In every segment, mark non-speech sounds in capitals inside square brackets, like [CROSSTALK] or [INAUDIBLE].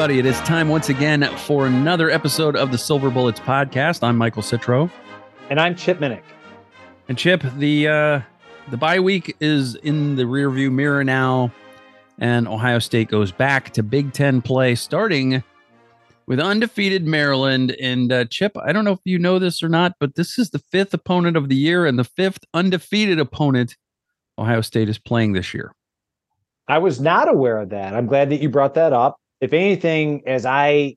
everybody. It is time once again for another episode of the Silver Bullets podcast. I'm Michael Citro. And I'm Chip Minnick. And Chip, the uh, the bye week is in the rearview mirror now, and Ohio State goes back to Big Ten play, starting with undefeated Maryland. And uh, Chip, I don't know if you know this or not, but this is the fifth opponent of the year and the fifth undefeated opponent Ohio State is playing this year. I was not aware of that. I'm glad that you brought that up. If anything, as I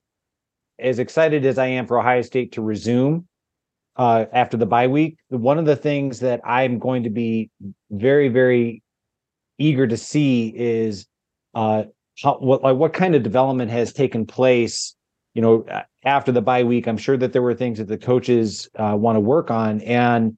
as excited as I am for Ohio State to resume uh, after the bye week, one of the things that I'm going to be very, very eager to see is uh, how, what like what kind of development has taken place. You know, after the bye week, I'm sure that there were things that the coaches uh, want to work on, and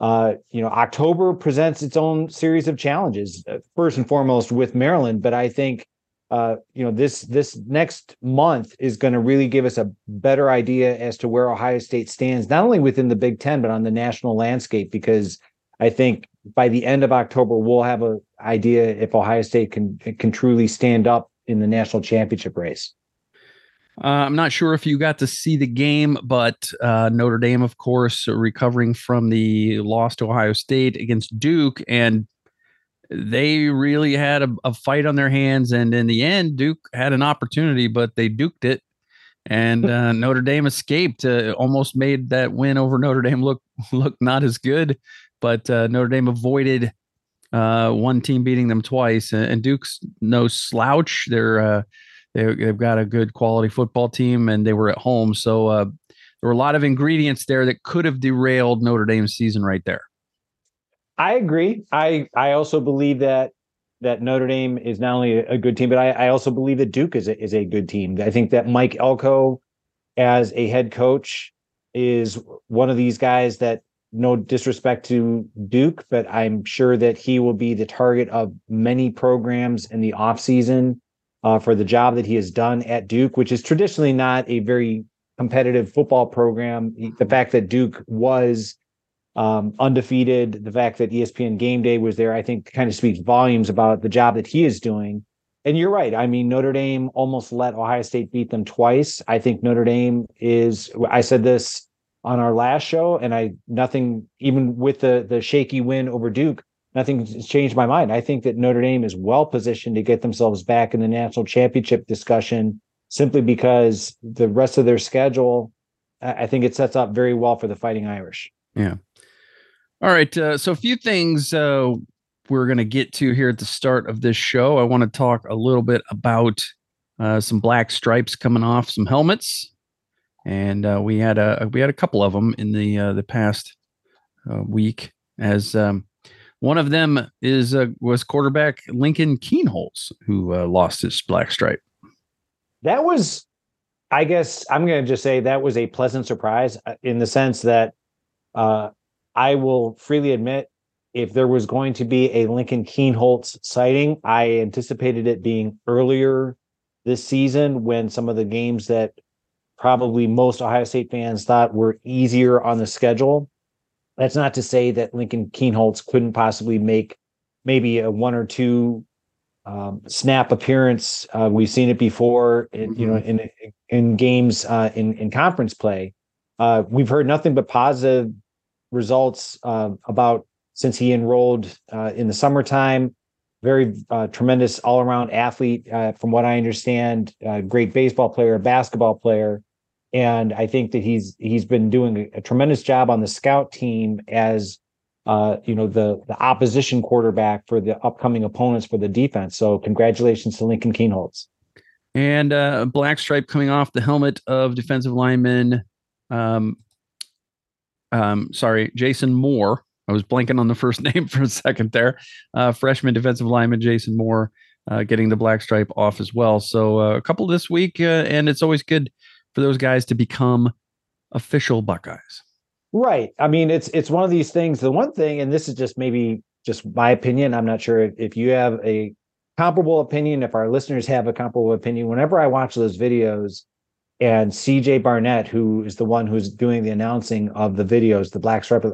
uh, you know, October presents its own series of challenges. Uh, first and foremost with Maryland, but I think uh, you know this this next month is going to really give us a better idea as to where Ohio State stands, not only within the Big Ten but on the national landscape. Because I think by the end of October, we'll have an idea if Ohio State can can truly stand up in the national championship race. Uh, I'm not sure if you got to see the game, but uh, Notre Dame, of course, recovering from the loss to Ohio State against Duke, and they really had a, a, fight on their hands. And in the end, Duke had an opportunity, but they duked it, and uh, [LAUGHS] Notre Dame escaped. Uh, almost made that win over Notre Dame look [LAUGHS] look not as good, but uh, Notre Dame avoided uh, one team beating them twice, and Duke's no slouch. They're they, have got a good quality football team, and they were at home. So uh, there were a lot of ingredients there that could have derailed Notre Dame's season right there. I agree. I I also believe that that Notre Dame is not only a good team, but I, I also believe that Duke is a, is a good team. I think that Mike Elko, as a head coach, is one of these guys that no disrespect to Duke, but I'm sure that he will be the target of many programs in the offseason uh, for the job that he has done at Duke, which is traditionally not a very competitive football program. The fact that Duke was um, undefeated, the fact that ESPN Game Day was there, I think kind of speaks volumes about the job that he is doing. And you're right. I mean, Notre Dame almost let Ohio State beat them twice. I think Notre Dame is. I said this on our last show, and I nothing even with the the shaky win over Duke nothing's changed my mind. I think that Notre Dame is well positioned to get themselves back in the national championship discussion simply because the rest of their schedule, I think it sets up very well for the Fighting Irish. Yeah. All right. Uh, so, a few things uh, we're going to get to here at the start of this show. I want to talk a little bit about uh, some black stripes coming off some helmets, and uh, we had a we had a couple of them in the uh, the past uh, week as um, one of them is was quarterback Lincoln Kienholz, who lost his black stripe. That was, I guess, I'm going to just say that was a pleasant surprise in the sense that I will freely admit, if there was going to be a Lincoln Kienholz sighting, I anticipated it being earlier this season when some of the games that probably most Ohio State fans thought were easier on the schedule that's not to say that Lincoln Kienholz couldn't possibly make maybe a one or two um, snap appearance. Uh, we've seen it before, in, you know, mm-hmm. in in games uh, in in conference play. Uh, we've heard nothing but positive results uh, about since he enrolled uh, in the summertime. Very uh, tremendous all around athlete, from what I understand. great baseball player, basketball player and I think that he's he's been doing a, tremendous job on the scout team as uh, you know the the opposition quarterback for the upcoming opponents for the defense. So congratulations to Lincoln Kienholz. And uh, black stripe coming off the helmet of defensive lineman. Um, um, sorry, Jason Moore. I was blanking on the first [LAUGHS] name for a second there. Uh, freshman defensive lineman Jason Moore uh, getting the black stripe off as well. So uh, a couple this week, uh, and it's always good for those guys to become official Buckeyes. Right. I mean, it's it's one of these things. The one thing, and this is just maybe just my opinion. I'm not sure if, if you have a comparable opinion, if our listeners have a comparable opinion. Whenever I watch those videos, and CJ Barnett, who is the one who's doing the announcing of the videos, the Black Stripe,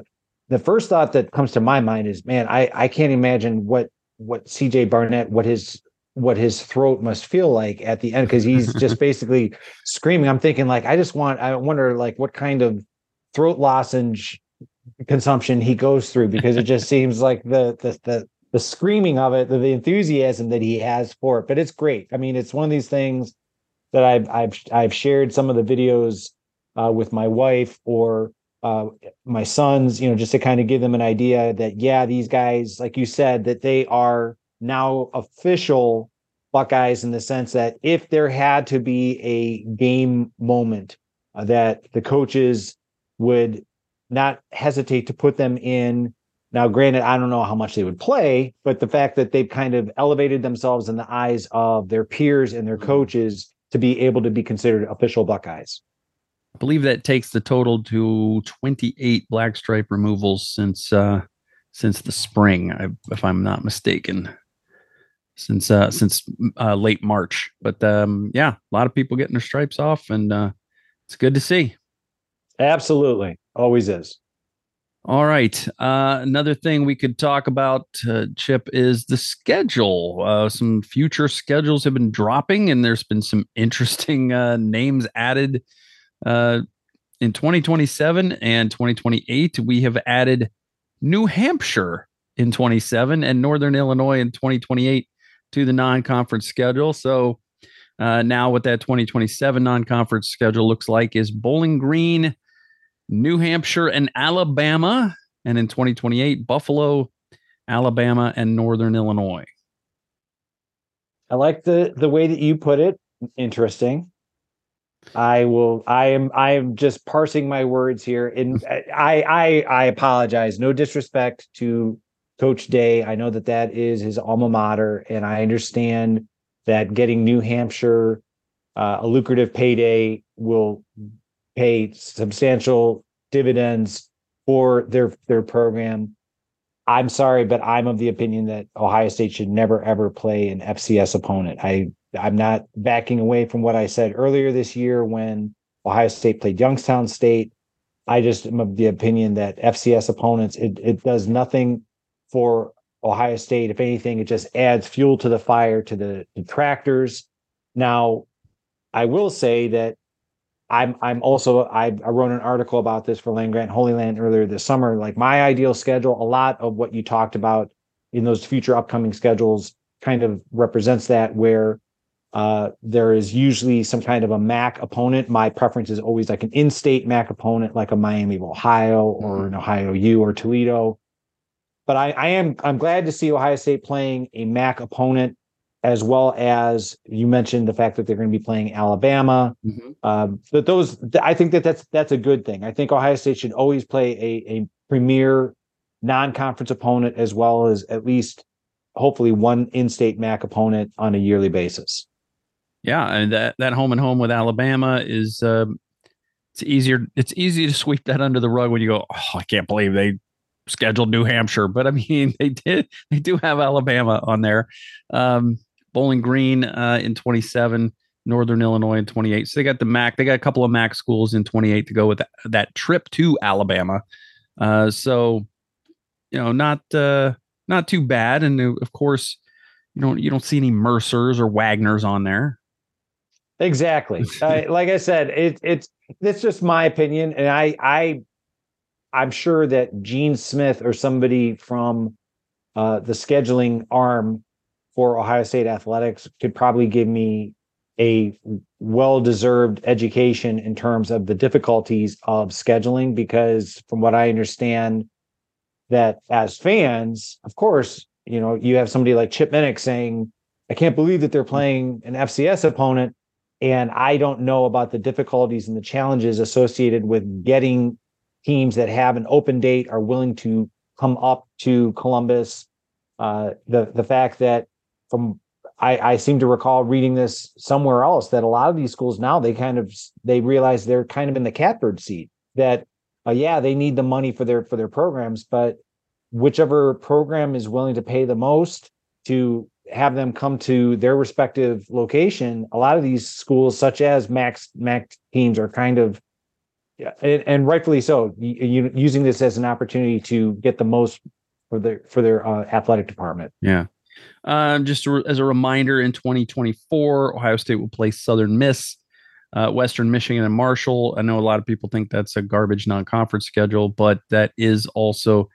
the first thought that comes to my mind is, man, I I can't imagine what what CJ Barnett, what his what his throat must feel like at the end because he's [LAUGHS] just basically screaming. I'm thinking like I just want I wonder like what kind of throat lozenge consumption he goes through because it just seems like the the the the screaming of it, the, the enthusiasm that he has for it. But it's great. I mean, it's one of these things that I've I've I've shared some of the videos uh, with my wife or uh, my sons, you know, just to kind of give them an idea that yeah, these guys, like you said, that they are now official Buckeyes in the sense that if there had to be a game moment, uh, that the coaches would not hesitate to put them in. Now, granted, I don't know how much they would play, but the fact that they've kind of elevated themselves in the eyes of their peers and their mm-hmm. coaches to be able to be considered official Buckeyes. I believe that takes the total to 28 black stripe removals since uh, since the spring, if I'm not mistaken. Since uh, since uh, late March, but um, yeah, a lot of people getting their stripes off, and uh, it's good to see. Absolutely, always is. All right. Uh, another thing we could talk about, uh, Chip, is the schedule. Uh, some future schedules have been dropping, and there's been some interesting uh, names added uh, in 2027 and 2028. We have added New Hampshire in 27 and Northern Illinois in 2028 to the non-conference schedule. So uh, now, what that 2027 non-conference schedule looks like is Bowling Green New Hampshire and Alabama. And in 2028, Buffalo, Alabama, and Northern Illinois. I like the the way that you put it. Interesting. I will. I am. I am just parsing my words here. And [LAUGHS] I. I. I apologize. No disrespect to Coach Day. I know that that is his alma mater, and I understand that getting New Hampshire uh, a lucrative payday will pay substantial dividends for their their program. I'm sorry, but I'm of the opinion that Ohio State should never ever play an FCS opponent. I I'm not backing away from what I said earlier this year when Ohio State played Youngstown State. I just am of the opinion that FCS opponents it it does nothing for Ohio State. If anything, it just adds fuel to the fire to the detractors. Now, I will say that I'm I'm also I, I wrote an article about this for Land Grant Holy Land earlier this summer. Like my ideal schedule, a lot of what you talked about in those future upcoming schedules kind of represents that where uh, there is usually some kind of a MAC opponent. My preference is always like an in-state MAC opponent, like a Miami of Ohio or an Ohio U or Toledo. But I, I am I'm glad to see Ohio State playing a MAC opponent as well as you mentioned the fact that they're going to be playing Alabama. Mm-hmm. Um, but those, I think that that's that's a good thing. I think Ohio State should always play a, a premier non-conference opponent as well as at least hopefully one in-state MAC opponent on a yearly basis. Yeah, and that that home and home with Alabama is uh, it's easier. It's easy to sweep that under the rug when you go, oh, I can't believe they scheduled New Hampshire, but I mean [LAUGHS] they did they do have Alabama on there. Um, Bowling Green uh, in 27, Northern Illinois in 28. So they got the MAC. They got a couple of MAC schools in 28 to go with that, that trip to Alabama. Uh, so you know, not uh, not too bad. And uh, of course, you don't you don't see any Mercers or Wagners on there. Exactly. [LAUGHS] uh, like I said, it, it's it's just my opinion, and I I I'm sure that Gene Smith or somebody from uh, the scheduling arm for Ohio State athletics could probably give me a well deserved education in terms of the difficulties of scheduling because from what i understand that as fans of course you know you have somebody like chip minnick saying i can't believe that they're playing an fcs opponent and i don't know about the difficulties and the challenges associated with getting teams that have an open date are willing to come up to columbus. Uh, the the fact that from I, I seem to recall reading this somewhere else that a lot of these schools now they kind of they realize they're kind of in the catbird seat that uh, yeah they need the money for their for their programs but whichever program is willing to pay the most to have them come to their respective location a lot of these schools such as max max teams are kind of yeah, and, and rightfully so you, using this as an opportunity to get the most for their for their uh, athletic department. Yeah Um, just as a reminder, in 2024, Ohio State will play Southern Miss, uh, Western Michigan, and Marshall. I know a lot of people think that's a garbage non-conference schedule, but that is also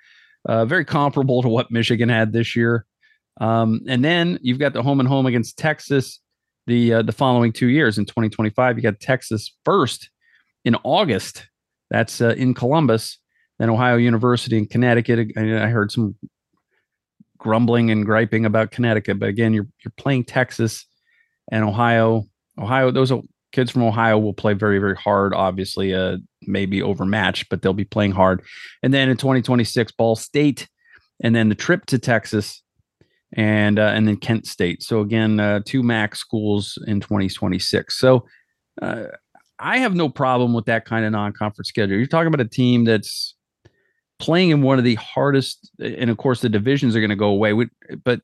uh, very comparable to what Michigan had this year. Um, and then you've got the home and home against Texas the uh, the following two years. In 2025, you got Texas first in August. That's uh, in Columbus. Then Ohio University in Connecticut. I heard some grumbling and griping about Connecticut, but again, you're you're playing Texas and Ohio. Ohio, those kids from Ohio will play very very hard. Obviously, uh, maybe overmatched, but they'll be playing hard. And then in 2026, Ball State, and then the trip to Texas, and uh, and then Kent State. So again, uh, two MAC schools in 2026. So. Uh, I have no problem with that kind of non-conference schedule. You're talking about a team that's playing in one of the hardest, and of course the divisions are going to go away. But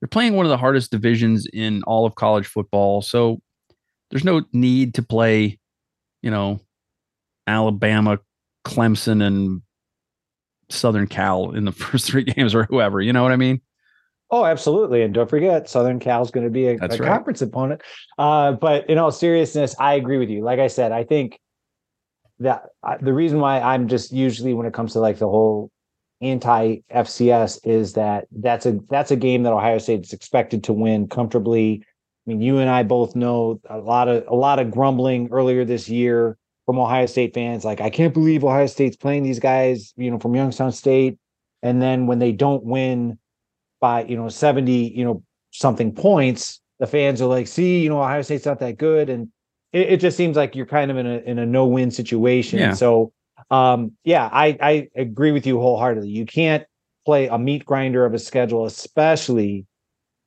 they're playing one of the hardest divisions in all of college football, so there's no need to play, you know, Alabama, Clemson, and Southern Cal in the [LAUGHS] first three games or whoever. You know what I mean? Oh, absolutely. And don't forget, Southern Cal is going to be a, a right. conference opponent. Uh, but in all seriousness, I agree with you. Like I said, I think that uh, the reason why I'm just usually when it comes to like the whole anti FCS is that that's a that's a game that Ohio State is expected to win comfortably. I mean, you and I both know a lot of a lot of grumbling earlier this year from Ohio State fans, like I can't believe Ohio State's playing these guys, you know, from Youngstown State, and then when they don't win by you know seventy, you know, something points, the fans are like, see, you know, Ohio State's not that good, and it, it just seems like you're kind of in a in a no win situation. Yeah. So um, yeah, I I agree with you wholeheartedly. You can't play a meat grinder of a schedule, especially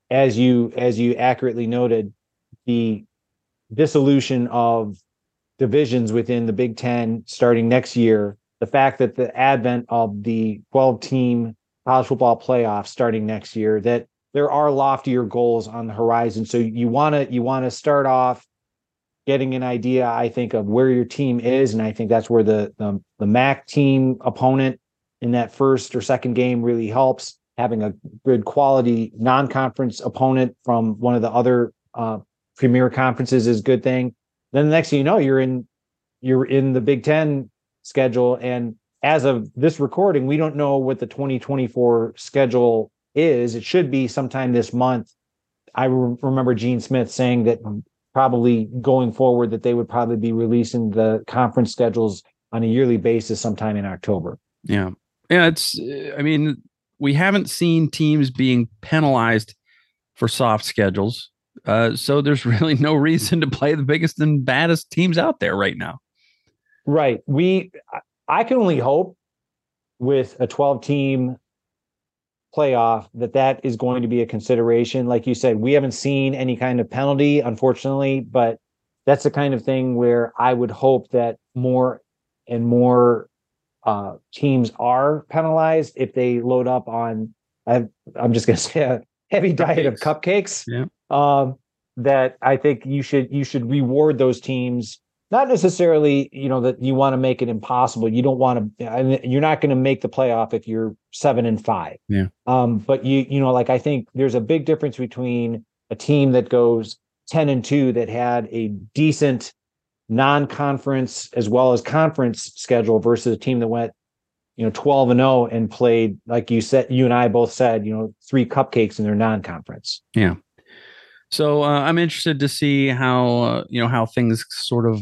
as you as you accurately noted the dissolution of divisions within the Big Ten starting next year. The fact that the advent of the 12 team college football playoff starting next year, that there are loftier goals on the horizon. So you want to you want to start off getting an idea, I think, of where your team is, and I think that's where the the, the MAC team opponent in that first or second game really helps. Having a good quality non-conference opponent from one of the other uh, premier conferences is a good thing. Then the next thing you know, you're in you're in the Big Ten schedule, and as of this recording, we don't know what the 2024 schedule is. It should be sometime this month. I re- remember Gene Smith saying that probably going forward that they would probably be releasing the conference schedules on a yearly basis sometime in October. Yeah. Yeah, it's I mean, we haven't seen teams being penalized for soft schedules. Uh, so there's [LAUGHS] really no reason to play the biggest and baddest teams out there right now. Right. We I can only hope with a 12 team playoff that that is going to be a consideration. Like you said we haven't seen any kind of penalty unfortunately but that's the kind of thing where i would hope that more and more uh, teams are penalized if they load up on I, i'm just going [LAUGHS] to say a heavy diet of cupcakes. Yeah. um, that i think you should you should reward those teams not necessarily you know that you want to make it impossible. You don't want to you're not going to make the playoff if you're seven and five. Yeah. Um but you you know like i think there's a big difference between a team that goes 10 and 2 that had a decent non-conference as well as conference schedule versus a team that went you know 12 and 0 and played like you said you and i both said you know three cupcakes in their non-conference. Yeah. So uh, I'm interested to see how uh, you know how things sort of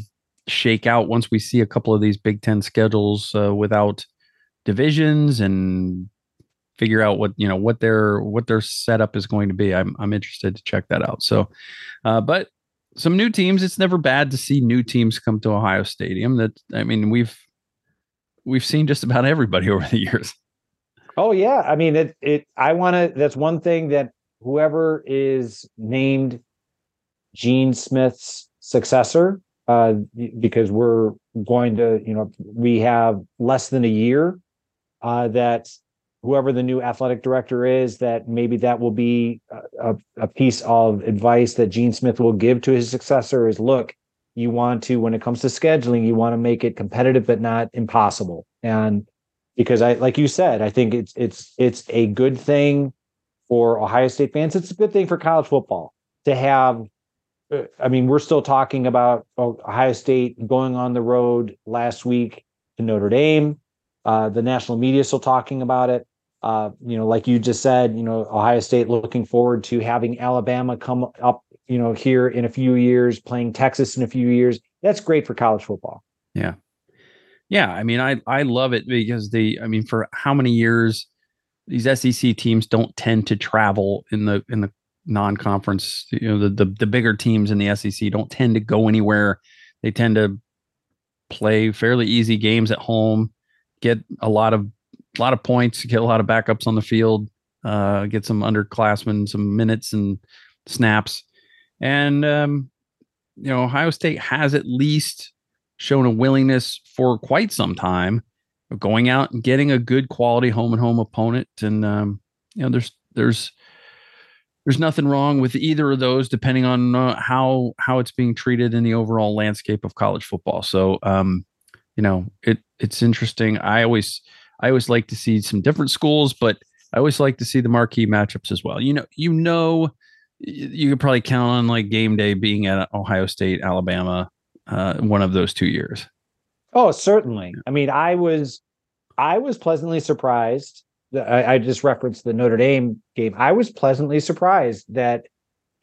shake out once we see a couple of these Big Ten schedules uh, without divisions and figure out what you know what their what their setup is going to be. I'm I'm interested to check that out. So, uh, but some new teams. It's never bad to see new teams come to Ohio Stadium. That I mean, we've we've seen just about everybody [LAUGHS] over the years. Oh yeah, I mean it. It. I want to. That's one thing that whoever is named Gene Smith's successor uh, because we're going to, you know, we have less than a year uh, that whoever the new athletic director is, that maybe that will be a, a piece of advice that Gene Smith will give to his successor is look, you want to, when it comes to scheduling, you want to make it competitive, but not impossible. And because I, like you said, I think it's, it's, it's a good thing for Ohio State fans. It's a good thing for college football to have. I mean, we're still talking about Ohio State going on the road last week to Notre Dame. Uh, the national media is still talking about it. Uh, you know, like you just said, you know, Ohio State looking forward to having Alabama come up, you know, here in a few years, playing Texas in a few years. That's great for college football. Yeah. Yeah. I mean, I, I love it because the, I mean, for how many years these SEC teams don't tend to travel in the, in the non-conference, you know, the, the, the bigger teams in the SEC don't tend to go anywhere. They tend to play fairly easy games at home, get a lot of a lot of points, get a lot of backups on the field, uh, get some underclassmen some minutes and snaps. And, um, you know, Ohio State has at least shown a willingness for quite some time of going out and getting a good quality home and home opponent. And, um, you know, there's, there's, there's nothing wrong with either of those, depending on uh, how how it's being treated in the overall landscape of college football. So, um, you know, it it's interesting. I always I always like to see some different schools, but I always like to see the marquee matchups as well. You know, you know, you could probably count on like game day being at Ohio State, Alabama, uh, one of those two years. Oh, certainly. I mean, I was, I was pleasantly surprised. I, I just referenced the Notre Dame game. I was pleasantly surprised that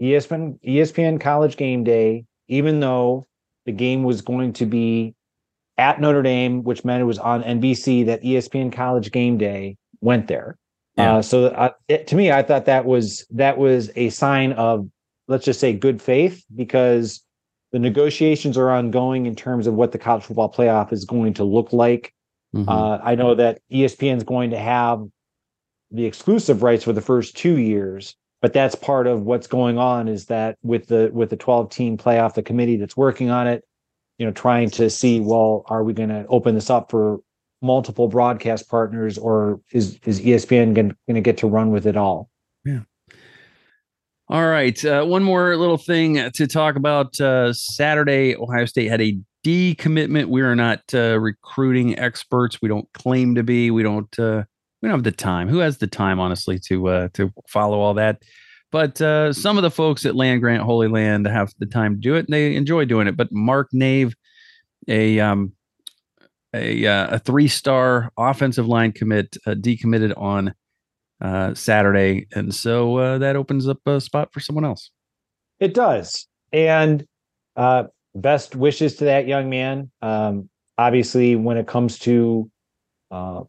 ESPN ESPN College Game Day, even though the game was going to be at Notre Dame, which meant it was on NBC. That ESPN College Game Day went there. Yeah. Uh, so uh, it, to me, I thought that was that was a sign of let's just say good faith because the negotiations are ongoing in terms of what the college football playoff is going to look like. Mm-hmm. Uh, I know that ESPN is going to have the exclusive rights for the first two years, but that's part of what's going on. Is that with the with the twelve team playoff, the committee that's working on it you know trying to see well are we going to open this up for multiple broadcast partners or is is espn going to get to run with it all? Yeah. All right uh, one more little thing to talk about uh, saturday ohio state had a decommitment. We are not uh, recruiting experts. We don't claim to be. We don't uh, we don't have the time who has the time honestly to uh, to follow all that but uh, some of the folks at Land Grant Holy Land have the time to do it, and they enjoy doing it. But Mark Nave, a um, a, uh, a three star offensive line commit, uh, decommitted on uh, Saturday, and so uh, that opens up a spot for someone else. It does, and uh, best wishes to that young man. Um, obviously, when it comes to uh,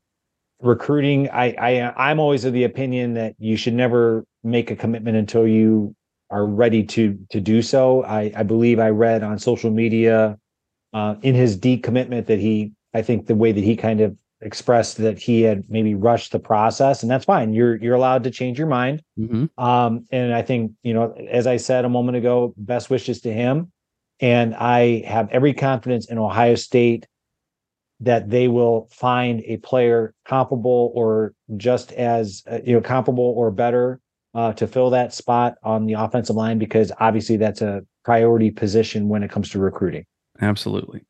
recruiting, I, I I'm always of the opinion that you should never make a commitment until you are ready to to do so. I, I believe I read on social media uh, in his decommitment that he, I think the way that he kind of expressed that he had maybe rushed the process, and that's fine. You're you're allowed to change your mind. Mm-hmm. Um, and I think you know, as I said a moment ago, best wishes to him. And I have every confidence in Ohio State that they will find a player comparable or just as uh, you know comparable or better uh, to fill that spot on the offensive line because obviously that's a priority position when it comes to recruiting. Absolutely.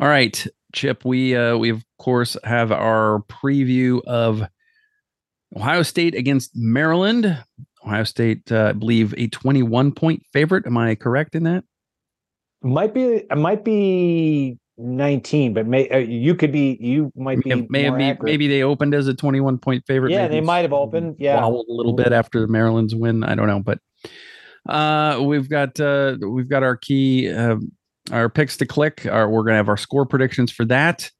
All right, Chip. We uh, we of course have our preview of Ohio State against Maryland. Ohio State, uh, I believe, a twenty-one point favorite. Am I correct in that? Might be. It might be 19 but may uh, you could be you might be may, maybe, maybe they opened as a 21 point favorite. Yeah maybe they might have opened yeah. a little bit after maryland's win i don't know but uh we've got uh we've got our key uh, our picks to click our, we're gonna have our score predictions for that.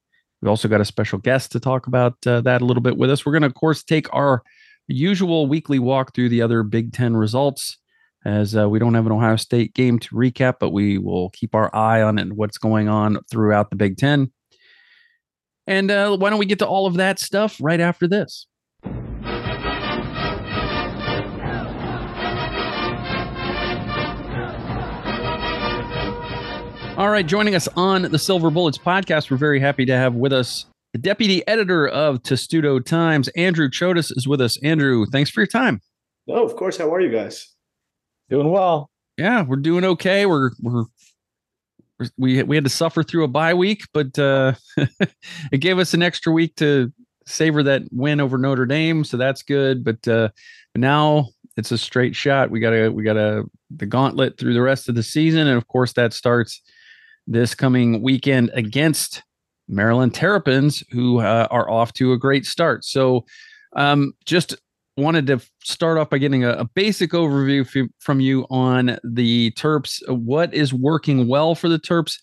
We've also got a special guest to talk about uh, that a little bit with us. We're gonna of course take our usual weekly walk through the other big 10 results as uh, we don't have an Ohio State game to recap, but we will keep our eye on it, and what's going on throughout the Big Ten. And uh, why don't we get to all of that stuff right after this? All right, joining us on the Silver Bullets podcast, we're very happy to have with us the deputy editor of Testudo Times, Andrew Chodes, is with us. Andrew, thanks for your time. Oh, of course. How are you guys? Doing well. Yeah, we're doing okay. We're we're we we had to suffer through a bye week, but uh, [LAUGHS] it gave us an extra week to savor that win over Notre Dame, so that's good. But uh, now it's a straight shot. We gotta we gotta the gauntlet through the rest of the season, and of course that starts this coming weekend against Maryland Terrapins, who uh, are off to a great start. So, um, just wanted to start off by getting a, a basic overview f- from you on the Terps. What is working well for the Terps,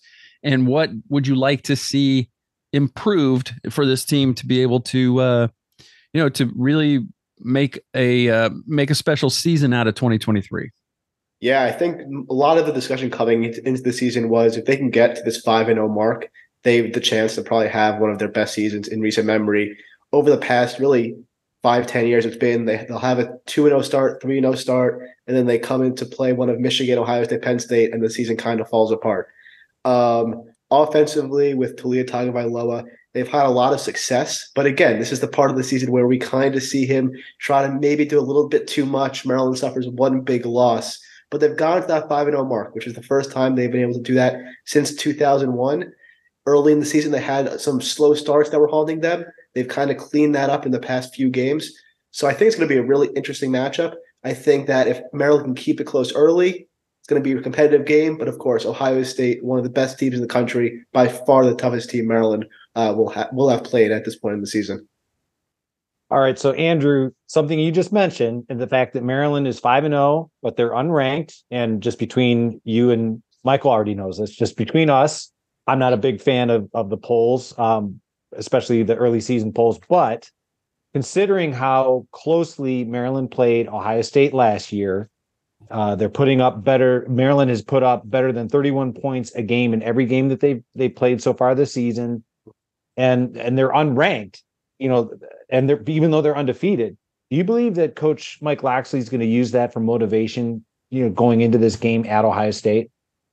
and what would you like to see improved for this team to be able to, uh, you know, to really make a uh, make a special season out of 2023? Yeah, I think a lot of the discussion coming into the season was if they can get to this five and zero mark, they have the chance to probably have one of their best seasons in recent memory. Over the past really five ten years, it's been they, they'll have a two and zero start, three and zero start, and then they come in to play one of Michigan, Ohio State, Penn State, and the season kind of falls apart. Um, offensively, with Taulia Tagovailoa, they've had a lot of success, but again, this is the part of the season where we kind of see him try to maybe do a little bit too much. Maryland suffers one big loss but they've gone to that 5 0 mark, which is the first time they've been able to do that since 2001. Early in the season, they had some slow starts that were haunting them. They've kind of cleaned that up in the past few games. So I think it's going to be a really interesting matchup. I think that if Maryland can keep it close early, it's going to be a competitive game. But of course, Ohio State, one of the best teams in the country, by far the toughest team Maryland uh, will have will have played at this point in the season. All right. So, Andrew, something you just mentioned, and the fact that Maryland is 5 and 0, but they're unranked. And just between you and Michael already knows this, just between us, I'm not a big fan of, of the polls, um, especially the early season polls. But considering how closely Maryland played Ohio State last year, uh, they're putting up better. Maryland has put up better than 31 points a game in every game that they've they played so far this season, and and they're unranked you know, and they're even though they're undefeated, do you believe that Coach Mike Locksley is going to use that for motivation? You know, going into this game at Ohio State.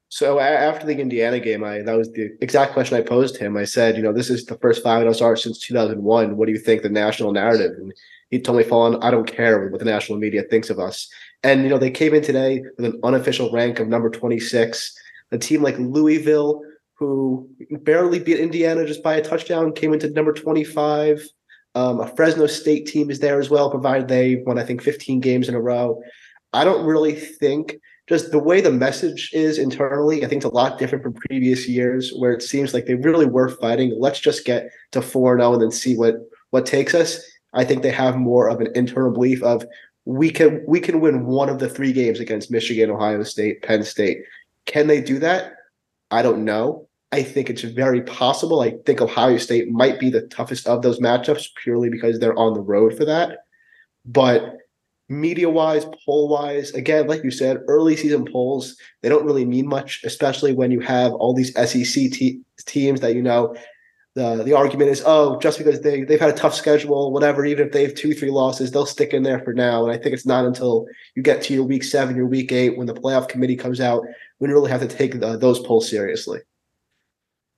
So after the Indiana game, I that was the exact question I posed to him. I said, you know, this is the first five and start since 2001. What do you think the national narrative? And he told me, "Fallen, I don't care what the national media thinks of us." And you know, they came in today with an unofficial rank of number 26. A team like Louisville, who barely beat Indiana just by a touchdown, came into number 25. Um, a Fresno State team is there as well, provided they won, I think, 15 games in a row. I don't really think just the way the message is internally, I think it's a lot different from previous years where it seems like they really were fighting. Let's just get to 4 0 and then see what what takes us. I think they have more of an internal belief of we can we can win one of the three games against Michigan, Ohio State, Penn State. Can they do that? I don't know. I think it's very possible. I think Ohio State might be the toughest of those matchups purely because they're on the road for that. But media wise, poll wise, again, like you said, early season polls, they don't really mean much, especially when you have all these SEC te- teams that you know. The, the argument is, oh, just because they, they've had a tough schedule, whatever, even if they have two, three losses, they'll stick in there for now. And I think it's not until you get to your week seven, your week eight, when the playoff committee comes out, when you really have to take the, those polls seriously.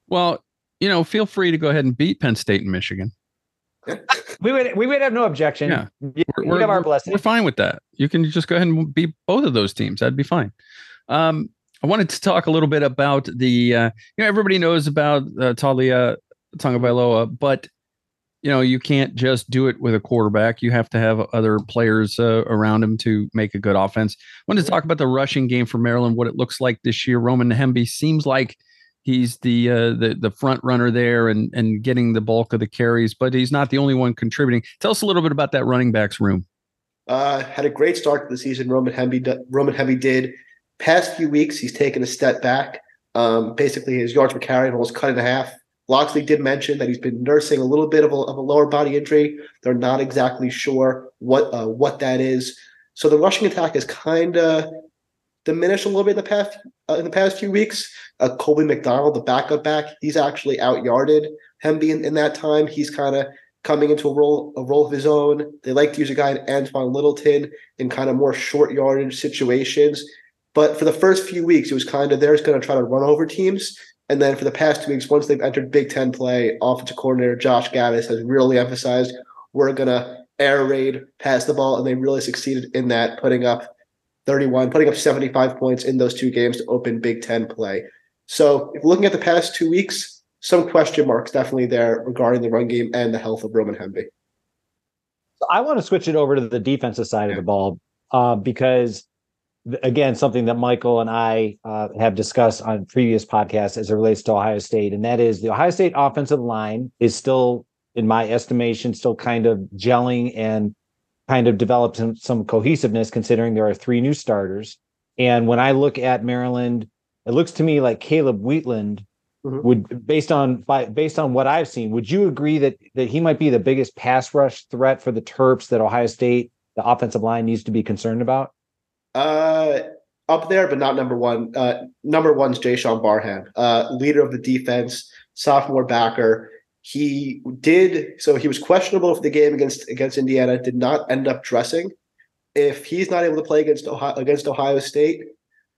Well, you know, feel free to go ahead and beat Penn State and Michigan. [LAUGHS] we would we would have no objection. Yeah, we we're, have our blessing. We're fine with that. You can just go ahead and be both of those teams. That'd be fine. Um, I wanted to talk a little bit about the. Uh, you know, everybody knows about uh, Taulia Tagovailoa, but you know, you can't just do it with a quarterback. You have to have other players uh, around him to make a good offense. I wanted to talk about the rushing game for Maryland, what it looks like this year. Roman Hemby seems like he's the uh, the the front runner there and and getting the bulk of the carries, but he's not the only one contributing. Tell us a little bit about that running backs room. Uh, had a great start to the season. Roman Hemby Roman Hemby did. Past few weeks, he's taken a step back. Um, basically, his yards per carry almost cut in half. Locksley did mention that he's been nursing a little bit of a, of a lower body injury. They're not exactly sure what uh, what that is. So the rushing attack is kind of diminished a little bit in the past uh, in the past few weeks. Uh, Colby McDonald, the backup back, he's actually out yarded Hemby in, in that time. He's kind of coming into a role a role of his own. They like to use a guy in Antwain Littleton in kind of more short yardage situations. But for the first few weeks, it was kind of they're going to try to run over teams. And then for the past two weeks, once they've entered Big Ten play, offensive coordinator Josh Gattis has really emphasized we're going to air raid, pass the ball, and they really succeeded in that, putting up 31, putting up 75 points in those two games to open Big Ten play. So if looking at the past two weeks, some question marks definitely there regarding the run game and the health of Roman Hemby. I want to switch it over to the defensive side of the ball uh, because, again, something that Michael and I uh, have discussed on previous podcasts as it relates to Ohio State, and that is the Ohio State offensive line is still, in my estimation, still kind of gelling and kind of developed some, some cohesiveness considering there are three new starters. And when I look at Maryland, it looks to me like Caleb Wheatland mm-hmm. would based on by based on what I've seen, would you agree that that he might be the biggest pass rush threat for the Terps that Ohio State, the offensive line needs to be concerned about? Uh up there, but not number one. Uh, number one's Jaishawn Barham, uh, leader of the defense, sophomore backer. He did so. He was questionable for the game against against Indiana. Did not end up dressing. If he's not able to play against Ohio, against Ohio State,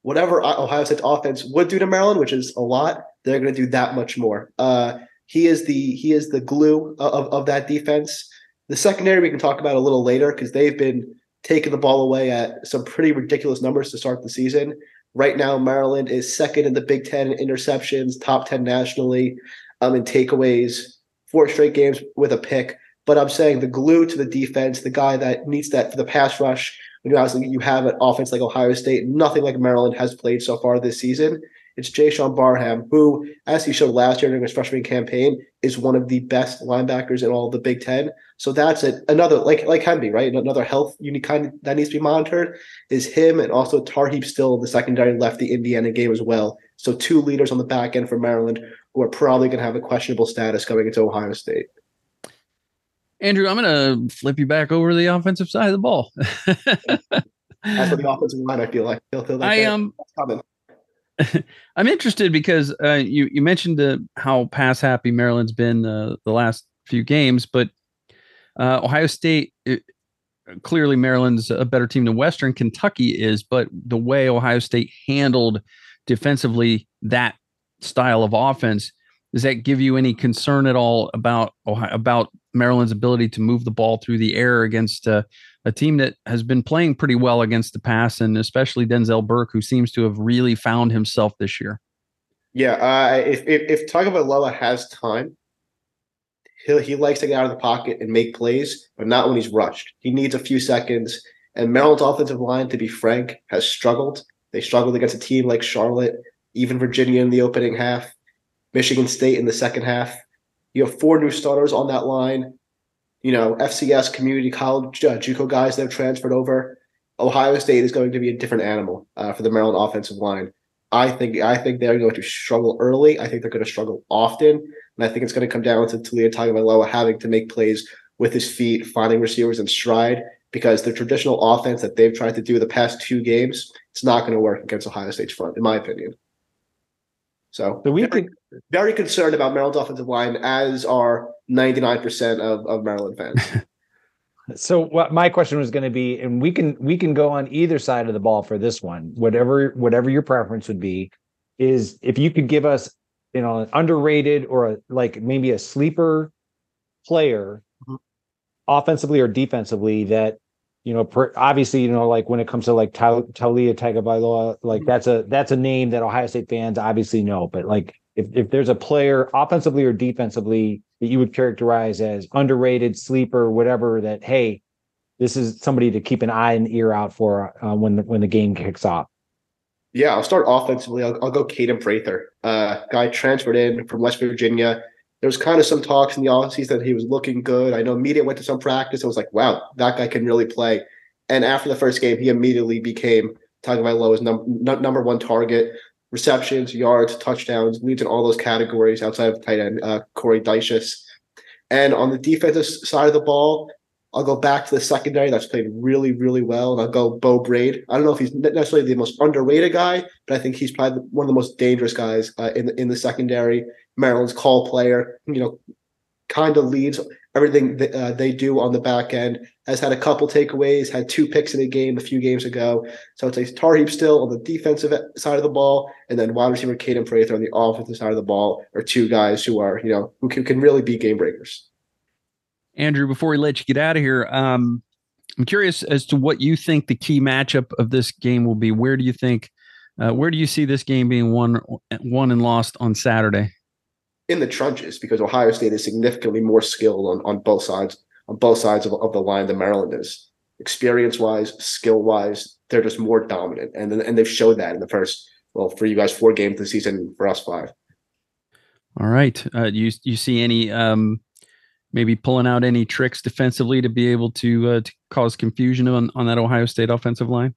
whatever Ohio State's offense would do to Maryland, which is a lot, they're going to do that much more. Uh, he is the he is the glue of, of that defense. The secondary we can talk about a little later because they've been taking the ball away at some pretty ridiculous numbers to start the season. Right now, Maryland is second in the Big Ten in interceptions, top ten nationally, um, in takeaways, four straight games with a pick. But I'm saying the glue to the defense, the guy that needs that for the pass rush, when you obviously you have an offense like Ohio State, nothing like Maryland has played so far this season. It's Jaishawn Barham, who, as he showed last year during his freshman campaign, is one of the best linebackers in all the Big Ten. So that's it. Another like like Hemby, right? Another health unique kind that needs to be monitored is him, and also Tarheeb Still the secondary left the Indiana game as well. So two leaders on the back end for Maryland who are probably going to have a questionable status coming into Ohio State. Andrew, I'm going to flip you back over to the offensive side of the ball. [LAUGHS] That's what the offensive line. I feel like. Feel, feel like I um. [LAUGHS] I'm interested because uh, you you mentioned uh, how pass happy Maryland's been uh, the last few games, but uh, Ohio State it, clearly Maryland's a better team than Western Kentucky is, but the way Ohio State handled defensively that style of offense does that give you any concern at all about Ohio, about Maryland's ability to move the ball through the air against uh, a team that has been playing pretty well against the pass, and especially Denzel Burke, who seems to have really found himself this year. Yeah, uh, if if, if Tagovailoa has time, he he likes to get out of the pocket and make plays, but not when he's rushed. He needs a few seconds. And Maryland's offensive line, to be frank, has struggled. They struggled against a team like Charlotte, even Virginia in the opening half, Michigan State in the second half. You have four new starters on that line you know, FCS community college uh, JUCO guys that have transferred over. Ohio State is going to be a different animal uh, for the Maryland offensive line. I think I think they're going to struggle early. I think they're going to struggle often, and I think it's going to come down to Taulia Tagovailoa having to make plays with his feet, finding receivers in stride. Because the traditional offense that they've tried to do the past two games, it's not going to work against Ohio State's front, in my opinion. So, so we very, could very concerned about Maryland's offensive line, as are 99% of, of Maryland fans. [LAUGHS] so what my question was going to be, and we can we can go on either side of the ball for this one, whatever whatever your preference would be, is if you could give us, you know, an underrated or a, like maybe a sleeper player, mm-hmm. offensively or defensively that you know, per, obviously, you know, like when it comes to like Taulia Tagovailoa, like mm-hmm. that's a that's a name that Ohio State fans obviously know. But like, if if there's a player offensively or defensively that you would characterize as underrated, sleeper, whatever, that hey, this is somebody to keep an eye and ear out for uh, when the, when the game kicks off. Yeah, I'll start offensively. I'll, I'll go Kaden Prather, uh, guy transferred in from West Virginia there was kind of some talks in the offseason that he was looking good. I know media went to some practice. I was like, wow, that guy can really play. And after the first game, he immediately became Tagovailoa's num- number one target. Receptions, yards, touchdowns, leads in all those categories outside of tight end uh, Corey Dyches. And on the defensive side of the ball, I'll go back to the secondary that's played really, really well, and I'll go Beau Brade. I don't know if he's necessarily the most underrated guy, but I think he's probably one of the most dangerous guys uh, in the, in the secondary. Maryland's call player, you know, kind of leads everything that, uh, they do on the back end. Has had a couple takeaways, had two picks in a game a few games ago. So it's a Tarheeb Still on the defensive side of the ball, and then wide receiver Kaden Prather on the offensive side of the ball are two guys who are, you know, who can, can really be game breakers. Andrew, before we let you get out of here, um, I'm curious as to what you think the key matchup of this game will be. Where do you think, uh, where do you see this game being won, won and lost on Saturday? In the trenches because Ohio State is significantly more skilled on, on both sides on both sides of, of the line than Maryland is. Experience wise, skill wise, they're just more dominant, and and they've showed that in the first well for you guys four games this season, for us five. All right, uh, you you see any um, maybe pulling out any tricks defensively to be able to uh, to cause confusion on on that Ohio State offensive line?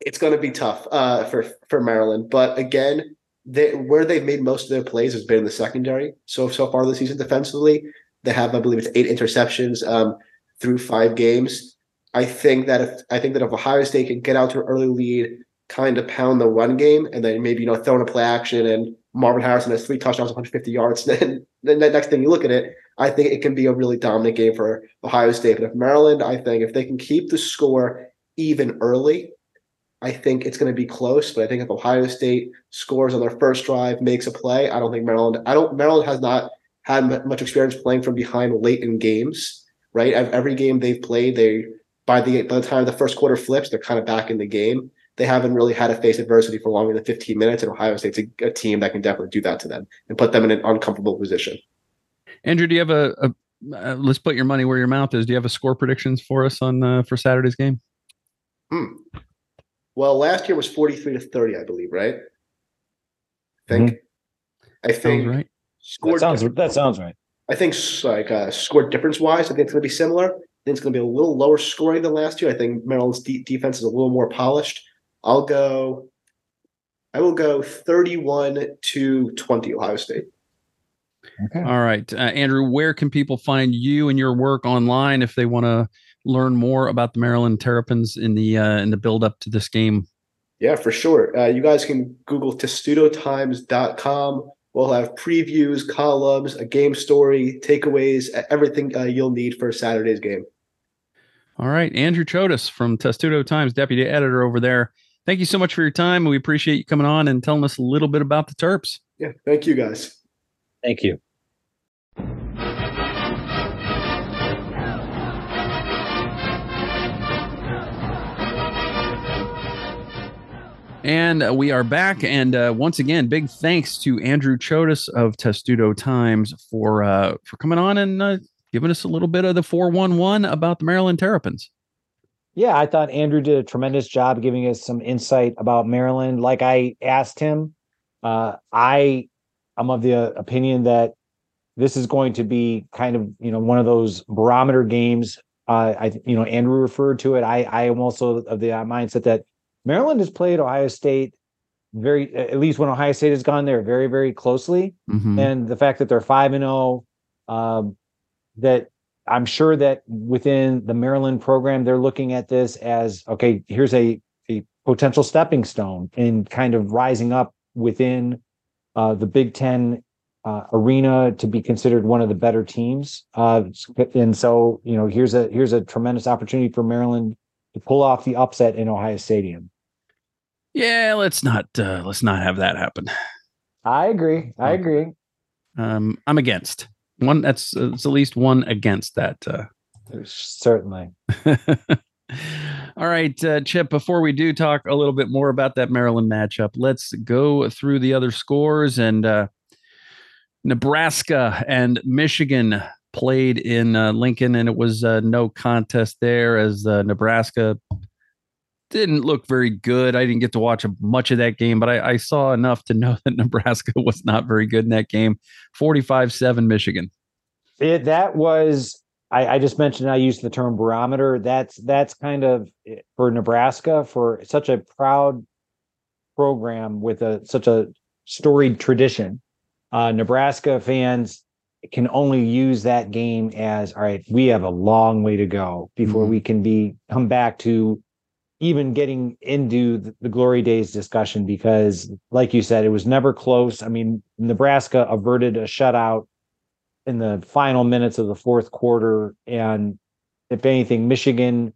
It's going to be tough uh, for for Maryland, but again, they, where they've made most of their plays has been in the secondary. So so far this season defensively, they have I believe it's eight interceptions um, through five games. I think that if I think that if Ohio State can get out to an early lead, kind of pound the run game, and then maybe you know throw in a play action and Marvin Harrison has three touchdowns, 150 yards, [LAUGHS] then the next thing you look at it, I think it can be a really dominant game for Ohio State. But if Maryland, I think if they can keep the score even early, I think it's going to be close, but I think if Ohio State scores on their first drive, makes a play, I don't think Maryland. I don't. Maryland has not had much experience playing from behind late in games. Right, every game they've played, they by the by the time the first quarter flips, they're kind of back in the game. They haven't really had to face adversity for longer than 15 minutes, and Ohio State's a, a team that can definitely do that to them and put them in an uncomfortable position. Andrew, do you have a, a uh, let's put your money where your mouth is. Do you have a score predictions for us on uh, for Saturday's game? Hmm. Well, last year was 43 to 30, I believe, right? I think. Mm-hmm. I think. Sounds right. Scored, that sounds that sounds right. I think like uh, score difference wise, I think it's going to be similar. I think it's going to be a little lower scoring than last year. I think Maryland's de- defense is a little more polished. I'll go. I will go 31 to 20 Ohio State. Okay. All right, uh, Andrew. Where can people find you and your work online if they want to learn more about the Maryland Terrapins in the uh, in the build up to this game? Yeah, for sure. Uh, you guys can Google testudotimes.com. We'll have previews, columns, a game story, takeaways, everything uh, you'll need for Saturday's game. All right, Andrew Chodes from Testudo Times, deputy editor over there. Thank you so much for your time. We appreciate you coming on and telling us a little bit about the Terps. Yeah, thank you guys. Thank you. And uh, we are back. And uh, once again, big thanks to Andrew Chodes of Testudo Times for uh, for coming on and uh, giving us a little bit of the 411 about the Maryland Terrapins. Yeah, I thought Andrew did a tremendous job giving us some insight about Maryland. Like I asked him, uh, I I'm of the uh, opinion that this is going to be kind of you know one of those barometer games. I you know Andrew referred to it. I I am also of the mindset that Maryland has played Ohio State very at least when Ohio State has gone there very very closely, mm-hmm. and the fact that they're five and zero, oh, um, that I'm sure that within the Maryland program they're looking at this as okay, here's a a potential stepping stone in kind of rising up within uh, the Big Ten uh, arena to be considered one of the better teams. Uh, and so you know here's a here's a tremendous opportunity for Maryland to pull off the upset in Ohio Stadium. Yeah, let's not uh, let's not have that happen. I agree. I agree. Um, I'm against one. That's uh, at least one against that. Uh, Certainly. [LAUGHS] All right, uh, Chip. Before we do talk a little bit more about that Maryland matchup, let's go through the other scores. And uh, Nebraska and Michigan played in uh, Lincoln, and it was uh, no contest there as uh, Nebraska didn't look very good. I didn't get to watch much of that game, but I, I saw enough to know [LAUGHS] that Nebraska was not very good in that game. 45 7 Michigan. It, that was, I, I just mentioned I used the term barometer. That's that's kind of eh, for Nebraska for such a proud program with a such a storied tradition. Uh, Nebraska fans can only use that game as all right we have a long way to go before mm-hmm. we can be come back to even getting into the, glory days discussion because like you said it was never close. I mean nebraska averted a shutout in the final minutes of the fourth quarter. And if anything michigan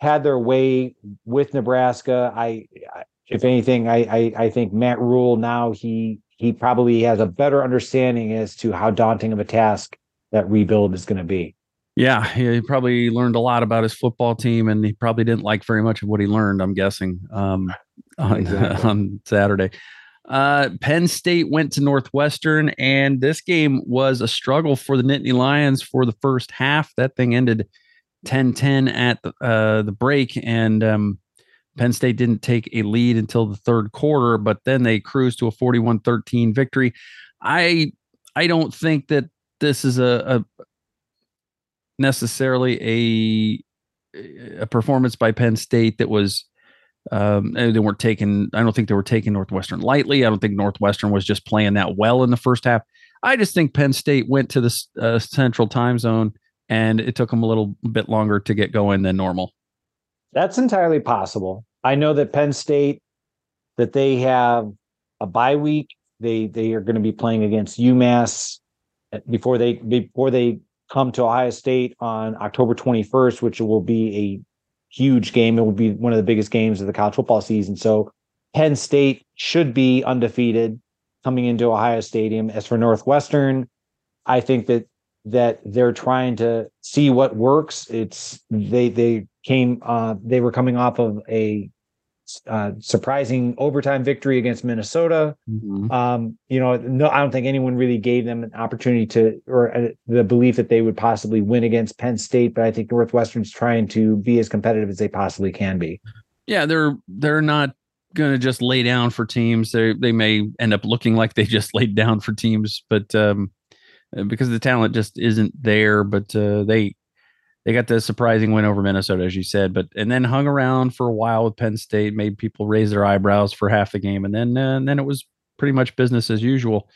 had their way with nebraska. I, I if anything I, I i think matt Rhule now he he probably has a better understanding as to how daunting of a task that rebuild is going to be. Yeah, he probably learned a lot about his football team, and he probably didn't like very much of what he learned. I'm guessing um, [LAUGHS] on exactly. on Saturday. Uh, Penn State went to Northwestern, and this game was a struggle for the Nittany Lions for the first half. That thing ended 10 10 at the, uh, the break, and um, Penn State didn't take a lead until the third quarter, but then they cruised to a 41 13 victory. I I don't think that this is a, a necessarily a a performance by Penn State that was um, they weren't taking. I don't think they were taking Northwestern lightly. I don't think Northwestern was just playing that well in the first half. I just think Penn State went to the uh, Central Time Zone, and it took them a little bit longer to get going than normal. That's entirely possible. I know that Penn State that they have a bye week. They they are going to be playing against UMass before they before they come to Ohio State on October 21st, which will be a huge game. It will be one of the biggest games of the college football season. So Penn State should be undefeated coming into Ohio Stadium. As for Northwestern, I think that that they're trying to see what works. It's they they came uh they were coming off of a uh, surprising overtime victory against Minnesota. Mm-hmm. Um, you know, no, I don't think anyone really gave them an opportunity to, or uh, the belief that they would possibly win against Penn State. But I think Northwestern's trying to be as competitive as they possibly can be. Yeah, they're they're not going to just lay down for teams. They they may end up looking like they just [LAUGHS] laid down for teams, but um, because the talent just isn't there. But uh, they they got the surprising win over Minnesota, as you said, but and then hung around for a while with Penn State, made people raise their eyebrows for half the game, and then uh, and then it was pretty much business as usual.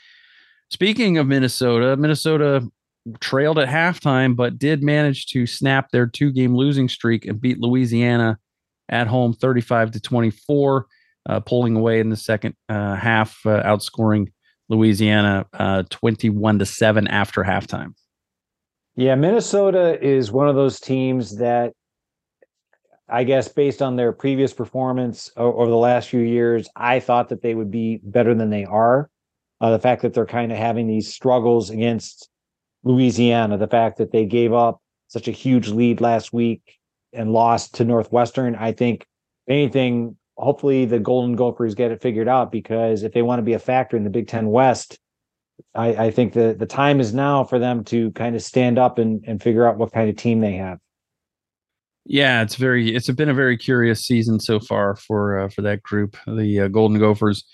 Speaking of Minnesota, Minnesota trailed at halftime, but did manage to snap their two-game losing streak and beat Louisiana at home, thirty-five to twenty-four, uh, pulling away in the second uh, half, uh, outscoring Louisiana uh, twenty-one to seven after halftime. Yeah, Minnesota is one of those teams that I guess based on their previous performance over the last few years, I thought that they would be better than they are. Uh, the fact that they're kind of having these struggles against Louisiana, the fact that they gave up such a huge lead last week and lost to Northwestern, I think anything, hopefully the Golden Gophers get it figured out because if they want to be a factor in the Big Ten West, I, I think the the time is now for them to kind of stand up and, and figure out what kind of team they have. Yeah, it's very it's been a very curious season so far for uh, for that group, the uh, Golden Gophers.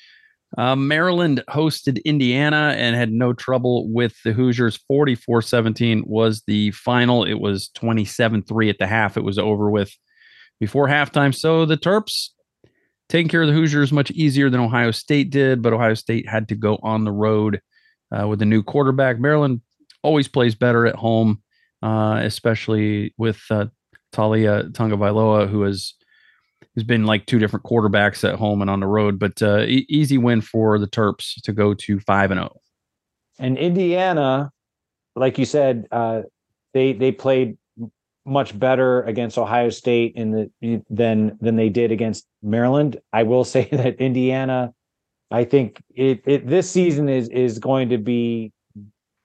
Uh, Maryland hosted Indiana and had no trouble with the Hoosiers. 44 17 was the final. It was 27 3 at the half. It was over with before halftime. So the Terps taking care of the Hoosiers much easier than Ohio State did, but Ohio State had to go on the road uh, with a new quarterback. Maryland always plays better at home, uh, especially with uh, Taulia Tagovailoa, who has has been like two different quarterbacks at home and on the road. But uh, e- easy win for the Terps to go to five and zero. Oh. And Indiana, like you said, uh, they they played much better against Ohio State in the than than they did against Maryland. I will [LAUGHS] say that Indiana I think it, it this season is is going to be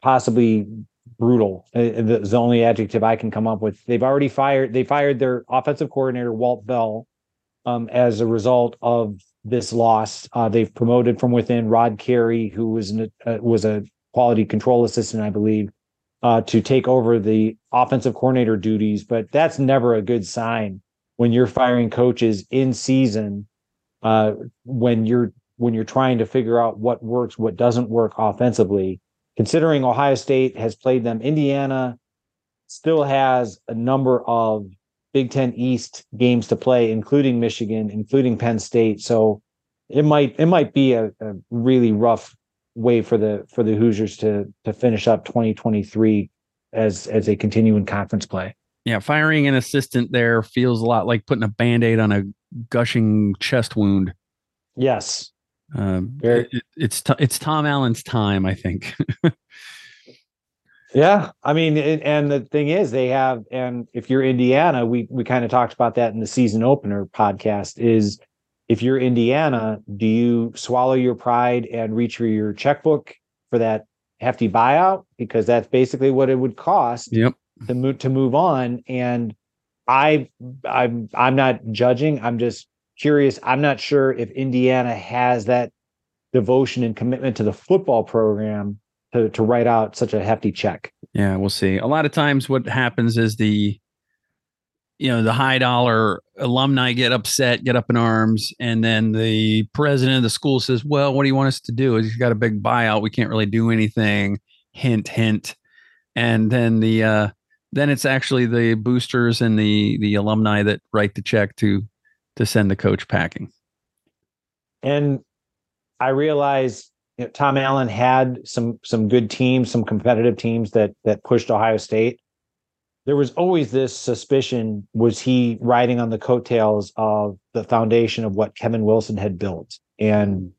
possibly brutal. Uh, the only adjective I can come up with. They've already fired. They fired their offensive coordinator Walt Bell um, as a result of this loss. Uh, they've promoted from within Rod Carey, who was an, uh, was a quality control assistant, I believe, uh, to take over the offensive coordinator duties. But that's never a good sign when you're firing coaches in season. Uh, when you're when you're trying to figure out what works, what doesn't work offensively. Considering Ohio State has played them, Indiana still has a number of Big Ten East games to play, including Michigan, including Penn State. So it might it might be a, a really rough way for the for the Hoosiers to to finish up 2023 as as they continue in conference play. Yeah, firing an assistant there feels a lot like putting a band-aid on a gushing chest wound. Yes. Um, it, it's it's Tom Allen's time, I think. [LAUGHS] yeah, I mean, and the thing is, they have, and if you're Indiana, we we kind of talked about that in the season opener podcast. Is if you're Indiana, do you swallow your pride and reach for your checkbook for that hefty buyout because that's basically what it would cost yep. to move to move on? And I I'm I'm not judging. I'm just curious. I'm not sure if Indiana has that devotion and commitment to the football program to, to write out such a hefty check. Yeah, we'll see. A lot of times what happens is the you know the high dollar alumni get upset get up in arms and then the president of the school says well what do you want us to do he's got a big buyout we can't really do anything hint hint and then the uh then it's actually the boosters and the the alumni that write the check to to send the coach packing. And i realize you know, tom allen had some some good teams some competitive teams that that pushed ohio state. There was always this suspicion was he riding on the coattails of the foundation of what Kevin Wilson had built? And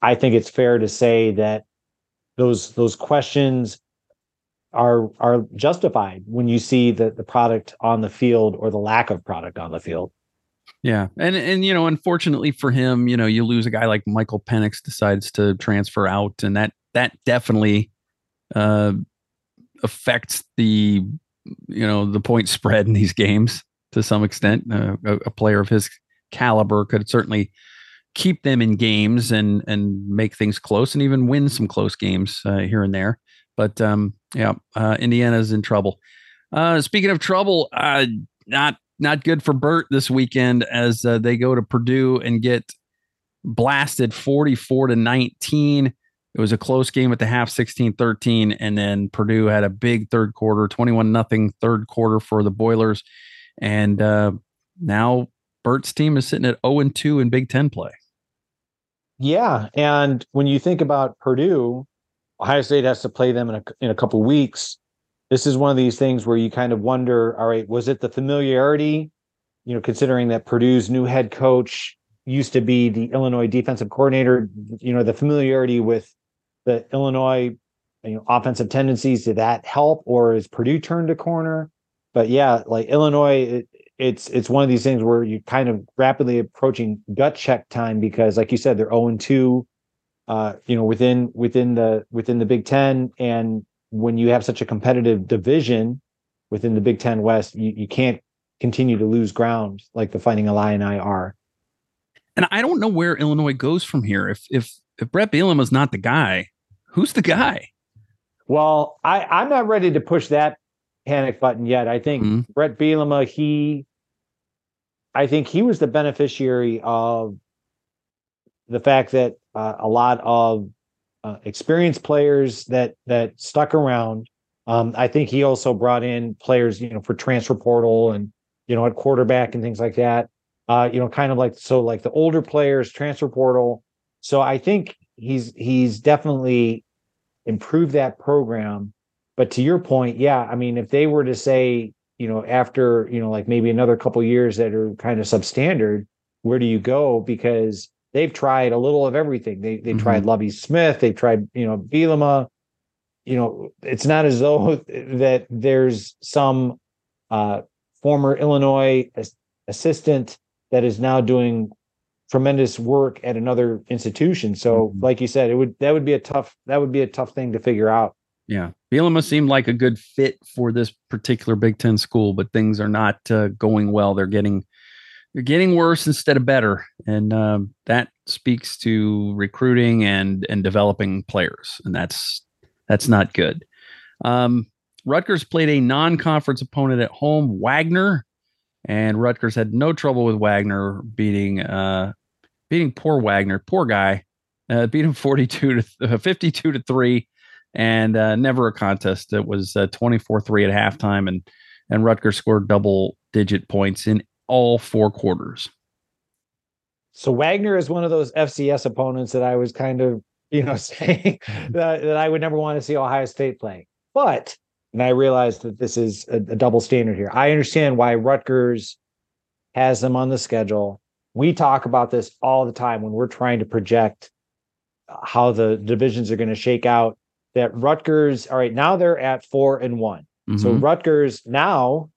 I think it's fair to say that those those questions are are justified when you see the the product on the field or the lack of product on the field. Yeah. And and you know, unfortunately for him, you know, you lose a guy like Michael Penix decides to transfer out and that that definitely uh affects the you know the point [LAUGHS] spread in these games to some extent. Uh, a, a, player of his caliber could certainly keep them in games and and make things close and even win some close games uh, here and there. But um, yeah, uh, Indiana's in trouble. Uh, speaking of trouble, uh, not not good for Bret this weekend as uh, they go to Purdue and get blasted 44 to 19 it was a close game at the half 16 13 and then purdue had a big third quarter 21 nothing third quarter for the boilers. And uh, now Bret's team is sitting at 0 and 2 in big 10 play. Yeah and when you think about purdue ohio state has to play them in a, in a couple weeks this is one of these things where you kind of wonder all right was it the familiarity you know considering that purdue's new head coach used to be the illinois defensive coordinator you know the familiarity with the Illinois you know, offensive tendencies. Did that help, or is Purdue turned a corner? But yeah, like Illinois, it, it's it's one of these things where you're kind of rapidly approaching gut check time because, like you said, they're zero oh and two. Uh, you know, within within the within the Big Ten, and when you have such a competitive division within the Big Ten West, you, you can't continue to lose ground like the Fighting Illini are. And I don't know where Illinois goes from here. If if if Bret Bielema is not the guy, who's the guy? Well, I, I'm not ready to push that panic button yet. I think mm-hmm. Bret Bielema, he, I think he was the beneficiary of the fact that uh, a lot of uh, experienced players that that stuck around. Um, I think he also brought in players, you know, for transfer portal and you know at quarterback and things like that. Uh, you know, kind of like so like the older players transfer portal. So I think he's he's definitely improved that program. But to your point, yeah, I mean, if they were to say, you know, after you know, like maybe another couple years that are kind of substandard, where do you go? Because they've tried a little of everything. They they mm-hmm. tried Lovie Smith, they've tried you know Bielema. You know, it's not as though [LAUGHS] that there's some uh, former Illinois assistant that is now doing tremendous work at another institution. So, mm-hmm. like you said, it would that would be a tough that would be a tough thing to figure out. Yeah, Bielema seemed like a good fit for this particular Big Ten school, but things are not uh, going well. They're getting they're getting worse instead of better, and uh, that speaks to recruiting and and developing players, and that's that's not good. Um, Rutgers played a non-conference opponent at home, Wagner, and Rutgers had no trouble with Wagner beating uh, beating poor Wagner, poor guy, uh, beat him 42 to uh, 52 to 3 and uh, never a contest. It was uh, 24 3 at halftime, and, and Rutgers scored double digit points in all four quarters. So Wagner is one of those FCS opponents that I was kind of, you know, [LAUGHS] saying that, that I would never want to see Ohio State playing. But, and I realized that this is a, a double standard here. I understand why Rutgers has them on the schedule we talk about this all the time when we're trying to project how the divisions are going to shake out. That Rutgers, all right, now they're at four and one. Mm-hmm. So Rutgers now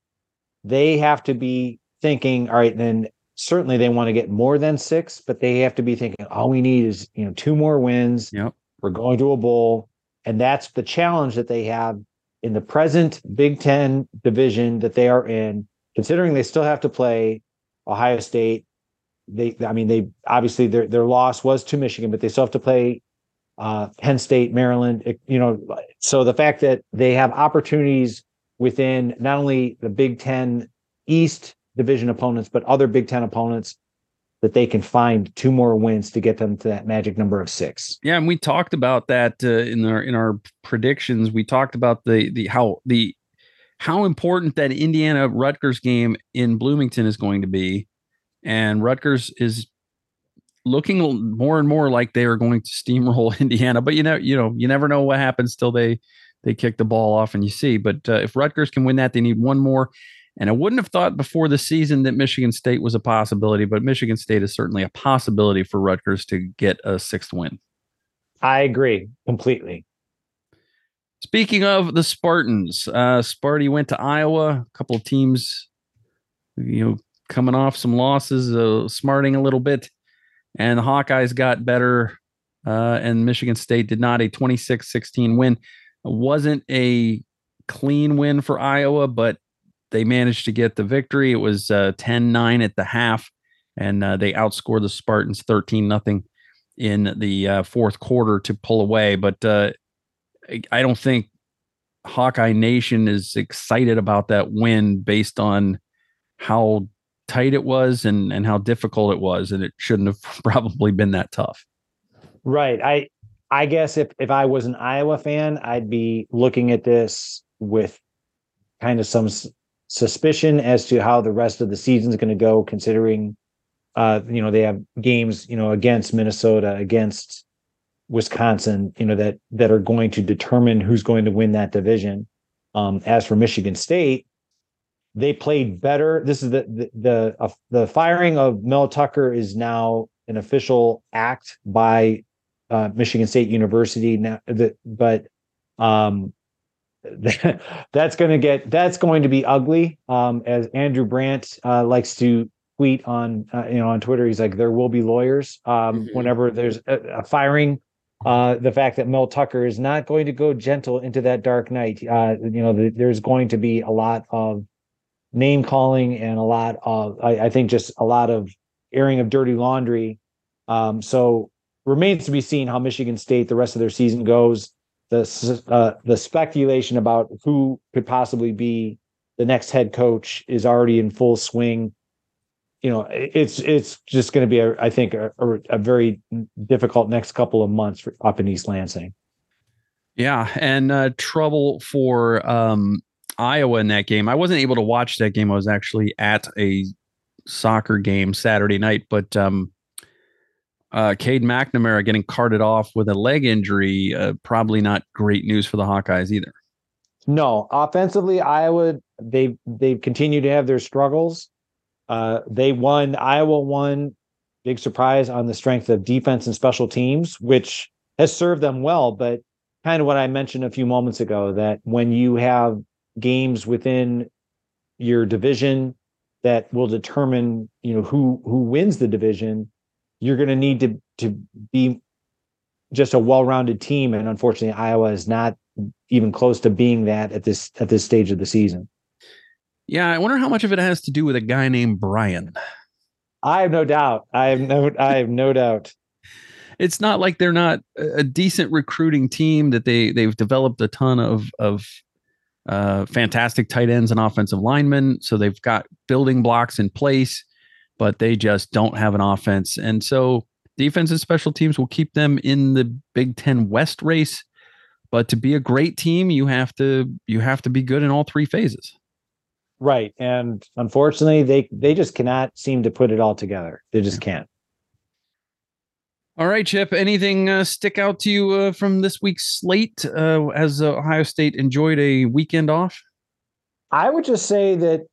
they have to be thinking, all right, then certainly they want to get more than six, but they have to be thinking, all we need is you know two more wins. Yep. We're going to a bowl, and that's the challenge that they have in the present Big Ten division that they are in. Considering they still have to play Ohio State they, I mean, they obviously their their loss was to Michigan, but they still have to play uh, Penn State, Maryland. You know, so the fact that they have opportunities within not only the Big Ten East division opponents, but other Big Ten opponents that they can find two more wins to get them to that magic number of six. Yeah, and we talked about that uh, in our in our predictions. We talked about the the how the how important that Indiana Rutgers game in Bloomington is going to be, and Rutgers is looking more and more like they are going to steamroll [LAUGHS] Indiana. But you know, you know, you never know what happens till they they kick the ball off and you see. But uh, if Rutgers can win that, they need one more. And I wouldn't have thought before the season that Michigan State was a possibility, but Michigan State is certainly a possibility for Rutgers to get a sixth win. I agree completely. Speaking of the Spartans, uh, Sparty went to Iowa. A couple of teams, you know, coming off some losses, uh, smarting a little bit, and the Hawkeyes got better. Uh, and Michigan State did not a 26 16 win. It wasn't a clean win for Iowa, but they managed to get the victory. It was uh, 10 9 at the half, and uh, they outscored the Spartans 13 nothing in the uh, fourth quarter to pull away. But I don't think Hawkeye Nation is excited about that win based on how tight it was and, and how difficult it was. And it shouldn't have [LAUGHS] probably been that tough. Right. I, I guess if, if I was an Iowa fan, I'd be looking at this with kind of some suspicion as to how the rest of the season is going to go, considering, uh, you know, they have games, you know, against Minnesota, against Wisconsin, you know, that that are going to determine who's going to win that division. Um, as for Michigan State, they played better. This is the the the, uh, the firing of Mel Tucker is now an official act by uh, Michigan State University now. The, but um, [LAUGHS] that's going to get that's going to be ugly. Um, as Andrew Brandt uh, likes to tweet on uh, you know on Twitter, he's like, there will be lawyers um, mm-hmm. whenever there's a, a firing. Uh, the fact that Mel Tucker is not going to go gentle into that dark night. Uh, you know, the, there's going to be a lot of name calling and a lot of, I, I think, just a lot of airing of dirty laundry. Um, so remains to be seen how Michigan State the rest of their season goes the uh, the speculation about who could possibly be the next head coach is already in full swing. You know, it's it's just going to be, a, I think, a, a, very difficult next couple of months for, up in East Lansing. Yeah, and uh, trouble for um, Iowa in that game. I wasn't able to watch that game. I was actually at a soccer game Saturday night, but um, uh, Cade McNamara getting carted off with a leg injury, uh, probably not great news for the Hawkeyes either. No, offensively, Iowa they they continue to have their struggles. Uh, they won. Iowa won. Big surprise on the strength of defense and special teams, which has served them well. But kind of what I mentioned a few moments ago that when you have games within your division that will determine, you know, who who wins the division, you're going to need to to be just a well-rounded team and unfortunately Iowa is not even close to being that at this at this stage of the season. Yeah, I wonder how much of it has to do with a guy named Brian. I have no doubt. I have no I have no doubt. It's not like they're not a decent recruiting team that they they've developed a ton of of uh, fantastic tight ends and offensive linemen, so they've got building blocks in place but they just don't have an offense. And so defense and special teams will keep them in the Big 10 West race. But to be a great team, you have to you have to be good in all three phases. Right. And unfortunately, they they just cannot seem to put it all together. They just can't. All right, Chip. Anything uh, stick out to you uh, from this week's slate uh, as Ohio State enjoyed a weekend off? I would just say that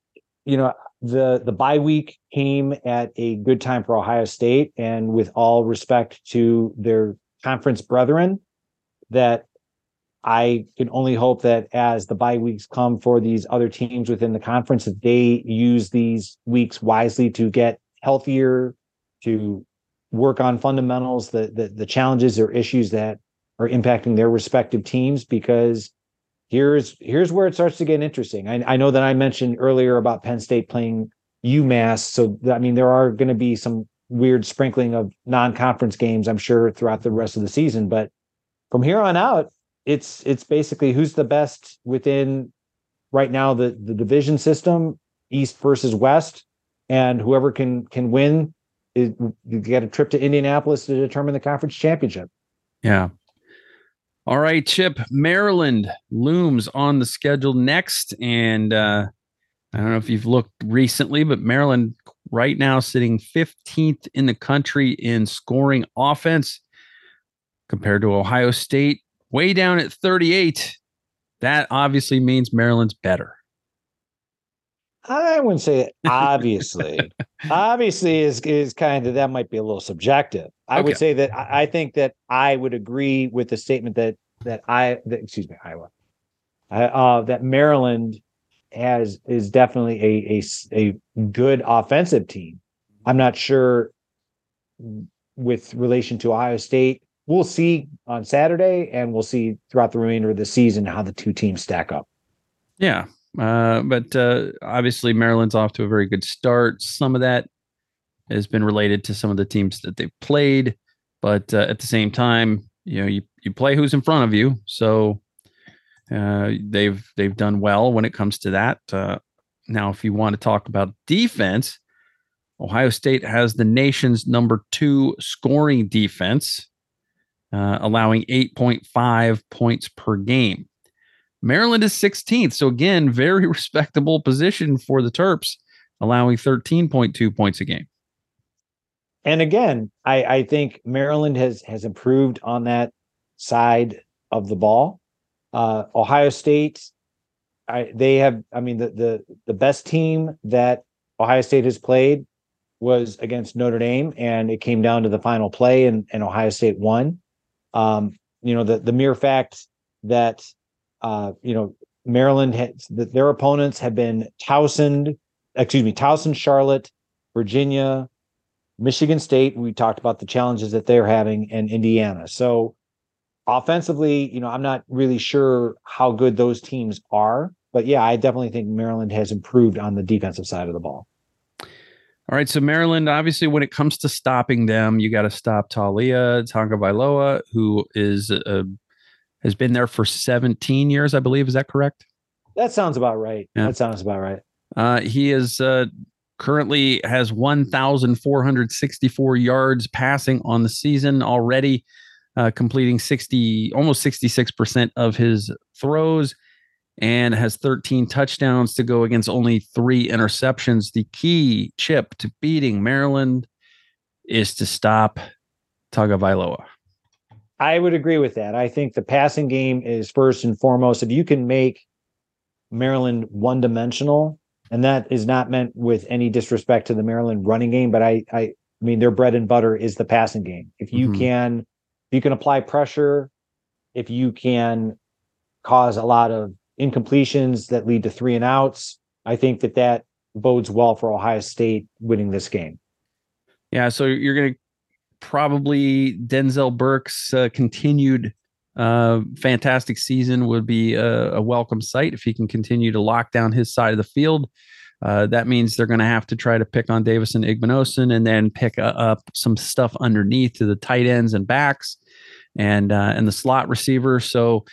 you know the the bye week came at a good time for Ohio State, and with all respect to their conference brethren, that I can only hope that as the bye weeks come for these other teams within the conference, that they use these weeks wisely to get healthier, to work on fundamentals, the the, the challenges or issues that are impacting their respective teams, because here's here's where it starts to get interesting. I, I know that I mentioned earlier about Penn State playing UMass, so I mean there are going to be some weird sprinkling of non-conference games, I'm sure, throughout the rest of the season. But from here on out, it's it's basically who's the best within right now the the division system, East versus West, and whoever can can win is you get a trip to Indianapolis to determine the conference championship. Yeah. All right, Chip. Maryland looms on the schedule next, and uh, I don't know if you've looked recently, but Maryland right now sitting 15th in the country in scoring offense compared to Ohio State, way down at 38. That obviously means Maryland's better. I wouldn't say obviously. [LAUGHS] obviously is is kind of that might be a little subjective. I okay. would say that I, I think that I would agree with the statement that that I that, excuse me Iowa, uh, that Maryland has is definitely a, a a good offensive team. I'm not sure with relation to Ohio State. We'll see on Saturday, and we'll see throughout the remainder of the season how the two teams stack up. Yeah, uh, but uh, obviously Maryland's off to a very good start. Some of that has been related to some of the teams that they've played, but uh, at the same time, you know, you you play who's in front of you, so uh, they've they've done well when it comes to that. Uh, now, if you want to talk about defense, Ohio State has the nation's number two scoring defense, allowing 8.5 points per game. Maryland is 16th. So, again, very [LAUGHS] respectable position for the Terps, allowing 13.2 points a game. And again, I, I think Maryland has has improved on that side of the ball. Uh, Ohio State, I, they have. I mean, the the the best team that Ohio State has played was against Notre Dame, and it came down to the final play, and, and Ohio State won. Um, you know, the the mere fact that uh, you know Maryland has their opponents have been Towson, excuse me, Towson, Charlotte, Virginia, Michigan State. We talked about the challenges that they're having, and Indiana. So offensively, you know, I'm not really sure how good those teams are, but yeah, I definitely think Maryland has improved on the defensive side of the ball. All right, so Maryland, obviously, when it comes to stopping them, you got to stop Taulia Tagovailoa, who is uh, has been there for 17 years, I believe. Is that correct? That sounds about right. Yeah. That sounds about right. Uh, he is uh, currently has 1,464 yards passing on the season already uh, completing 60, almost 66% of his throws and has 13 touchdowns to go against only three interceptions. The key chip to beating Maryland is to stop Tagovailoa. I would agree with that. I think the passing game is first and foremost. If you can make Maryland one dimensional, and that is not meant with any disrespect to the Maryland running game, but I, I, I mean, their bread and butter is the passing game. If you mm-hmm. can you can apply pressure, if you can cause a lot of incompletions that lead to three and outs, I think that that bodes well for Ohio State winning this game. Yeah, so you're going to probably Denzel Burke's uh, continued uh, fantastic season would be a, a, welcome sight if he can continue to lock down his side of the field. Uh, that means they're going to have to try to pick on Davison Igbinosun and then pick uh, up some stuff underneath to the tight ends and backs and uh, and the slot receiver. So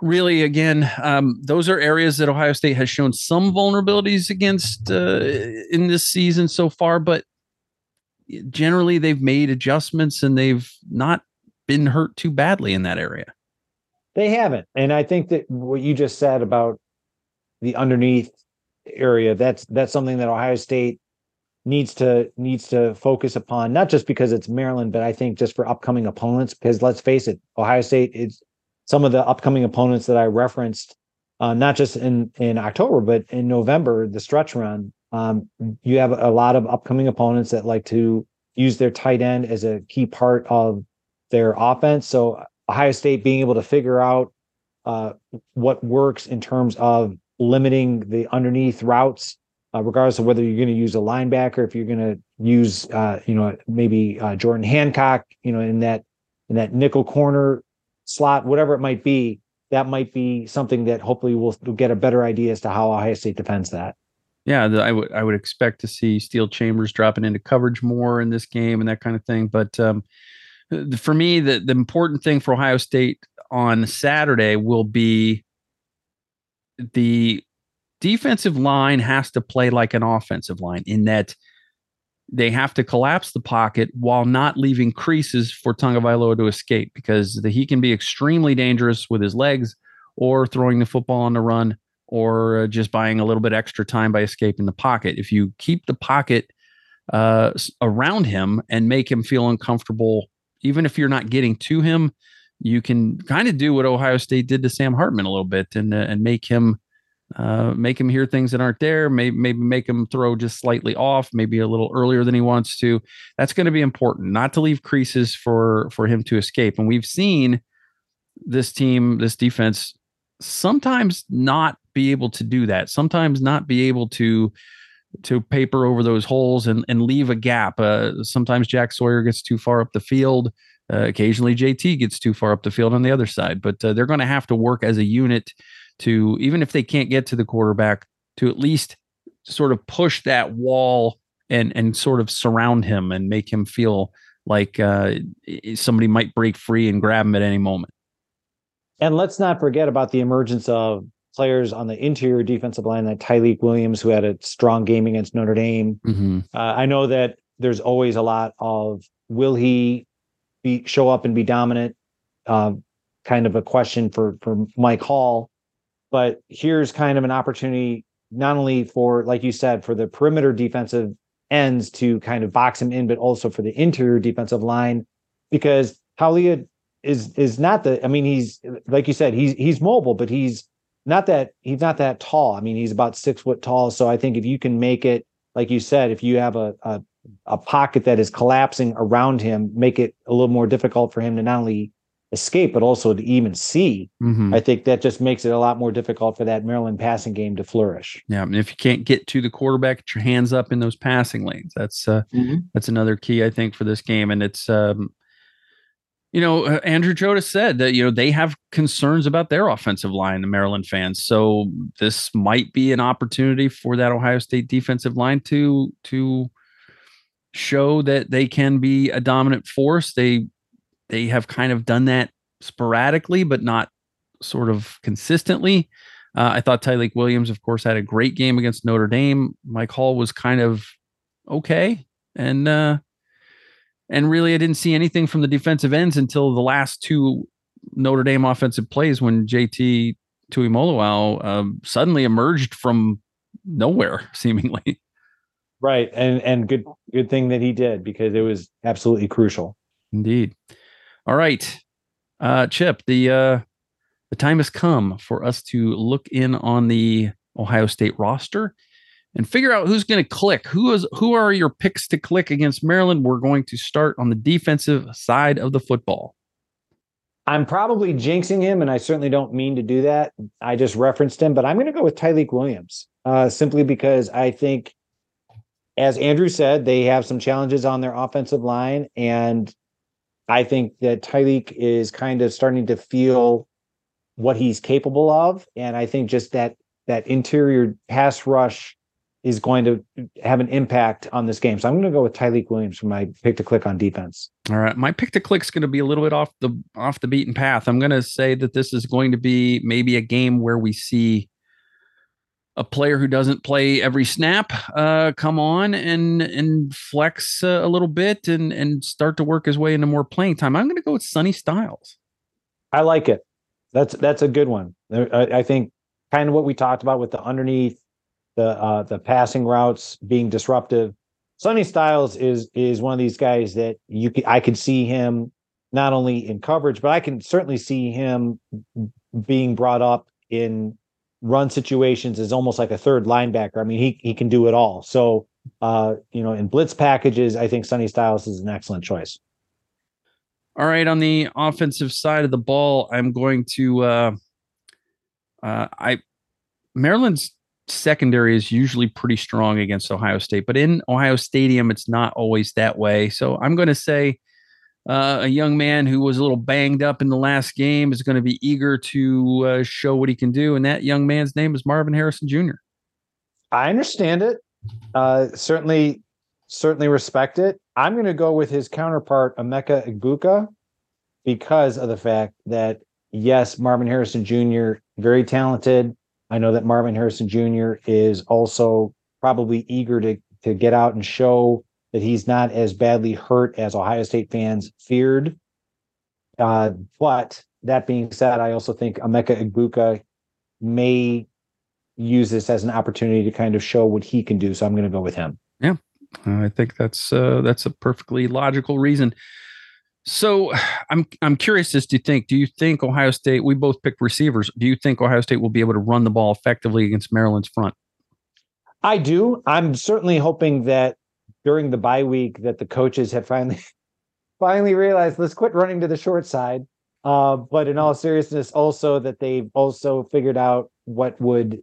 really, again, um, those are areas that Ohio State has shown some vulnerabilities against uh, in this season so far, but generally they've made adjustments and they've not been hurt too badly in that area. They haven't, and I think that what you just said about the underneath area that's that's something that Ohio State needs to needs to focus upon not just because it's Maryland, but I think just for upcoming opponents. Because let's face it, Ohio State is some of the upcoming opponents that I referenced, uh, not just in in October, but in November, the stretch run. Um, you have a lot of upcoming opponents that like to use their tight end as a key part of their offense. So Ohio State being able to figure out uh, what works in terms of limiting the underneath routes uh, regardless of whether you're going to use a linebacker, if you're going to use, uh, you know, maybe uh, Jordan Hancock, you know, in that in that nickel corner slot, whatever it might be, that might be something that hopefully we'll, we'll get a better idea as to how Ohio State defends that. Yeah, the, I would I would expect to see Steele Chambers dropping into coverage more in this game and that kind of thing. But um, for me, the the important thing for Ohio State on Saturday will be the defensive line has to play like an offensive line in that they have to collapse the pocket while not leaving creases for Tagovailoa to escape because the, he can be extremely dangerous with his legs or throwing the football on the run or uh, just buying a little bit extra time by escaping the pocket. If you keep the pocket uh, around him and make him feel uncomfortable, even if you're not getting to him, you can kind of do what Ohio State did to Sam Hartman a little bit and uh, and make him uh, make him hear things that aren't there. Maybe maybe make him throw just slightly off, maybe a little earlier than he wants to. That's going to be important. Not to leave creases for for him to escape. And we've seen this team, this defense, sometimes not be able to do that. Sometimes not be able to to paper over those holes and and leave a gap. Uh, sometimes Jack Sawyer gets too far up the field. Uh, occasionally, JT gets too far up the field on the other side. But uh, they're going to have to work as a unit to even if they can't get to the quarterback to at least sort of push that wall and and sort of surround him and make him feel like uh, somebody might break free and grab him at any moment. And let's not forget about the emergence of players on the interior defensive line, like Tyleik Williams, who had a strong game against Notre Dame. Mm-hmm. Uh, I know that there's always a lot of will he be show up and be dominant, uh, kind of a question for for Mike Hall. But here's kind of an opportunity, not only for, like you said, for the perimeter defensive ends to kind of box him in, but also for the interior defensive line, because Taulia is is not the. I mean, he's like you said, he's he's mobile, but he's not that he's not that tall. I mean, he's about six foot tall. So I think if you can make it, like you said, if you have a a, a pocket that is collapsing around him, make it a little more difficult for him to not only escape, but also to even see. Mm-hmm. I think that just makes it a lot more difficult for that Maryland passing game to flourish. Yeah, and if you can't get to the quarterback, get your hands up in those passing lanes. That's uh, mm-hmm. that's another key I think for this game, and it's. Um, you know, uh, Andrew Chodes said that you know they have concerns about their offensive line, the Maryland fans. So this might be an opportunity for that Ohio State defensive line to to show that they can be a dominant force. They they have kind of done that sporadically, but not sort of consistently. Uh, I thought Tyleik Williams, of course, had a great game against Notre Dame. Mike Hall was kind of okay, and uh, and really, I didn't see anything from the defensive ends until the last two Notre Dame offensive plays when JT Tuimoloau um, suddenly emerged from nowhere, [LAUGHS] seemingly. Right, and and good good thing that he did because it was absolutely crucial. Indeed. All right, uh, Chip. The uh, the time has come for us to look in on the Ohio State roster and figure out who's going to click. Who is who are your picks to click against Maryland? We're going to start on the defensive side of the football. I'm probably jinxing him, and I certainly don't mean to do that. I just referenced him, but I'm going to go with Tyleik Williams uh, simply because I think, as Andrew said, they have some challenges on their offensive line, and I think that Tyleik is kind of starting to feel what he's capable of, and I think just that that interior pass rush is going to have an impact on this game. So I'm going to go with Tyleik Williams for my pick to click on defense. All right, my pick to click is going to be a little bit off the off the beaten path. I'm going to say that this is going to be maybe a game where we see a player who doesn't play every snap uh, come on and and flex uh, a little bit and and start to work his way into more playing time. I'm going to go with Sonny Styles. I like it. That's that's a good one. I, I think kind of what we talked about with the underneath the uh, the passing routes being disruptive. Sonny Styles is is one of these guys that you can, I could see him not only in coverage, but I can certainly see him being brought up in run situations is almost like a third linebacker. I mean, he he can do it all. So, uh, you know, in blitz packages, I think Sonny Styles is an excellent choice. All right, on the offensive side of the ball, I'm going to uh, uh, I Maryland's secondary is usually pretty strong against Ohio State, but in Ohio Stadium, it's not always that way. So I'm going to say uh, a young man who was a little banged up in the last game is going to be eager to uh, show what he can do. And that young man's name is Marvin Harrison Jr. I understand it. Uh, certainly, certainly respect it. I'm going to go with his counterpart, Emeka Egbuka, because of the fact that yes, Marvin Harrison Jr. very talented. I know that Marvin Harrison Jr. is also probably eager to to get out and show that he's not as badly hurt as Ohio State fans feared. Uh, but that being said, I also think Emeka Egbuka may use this as an opportunity to kind of show what he can do. So I'm going to go with him. Yeah, I think that's uh, that's a perfectly logical reason. So I'm I'm curious as to think. Do you think Ohio State? We both picked receivers. Do you think Ohio State will be able to run the ball effectively against Maryland's front? I do. I'm certainly hoping that during the bye week that the coaches have finally [LAUGHS] finally realized let's quit running to the short side. Uh, but in all seriousness, also that they've also figured out what would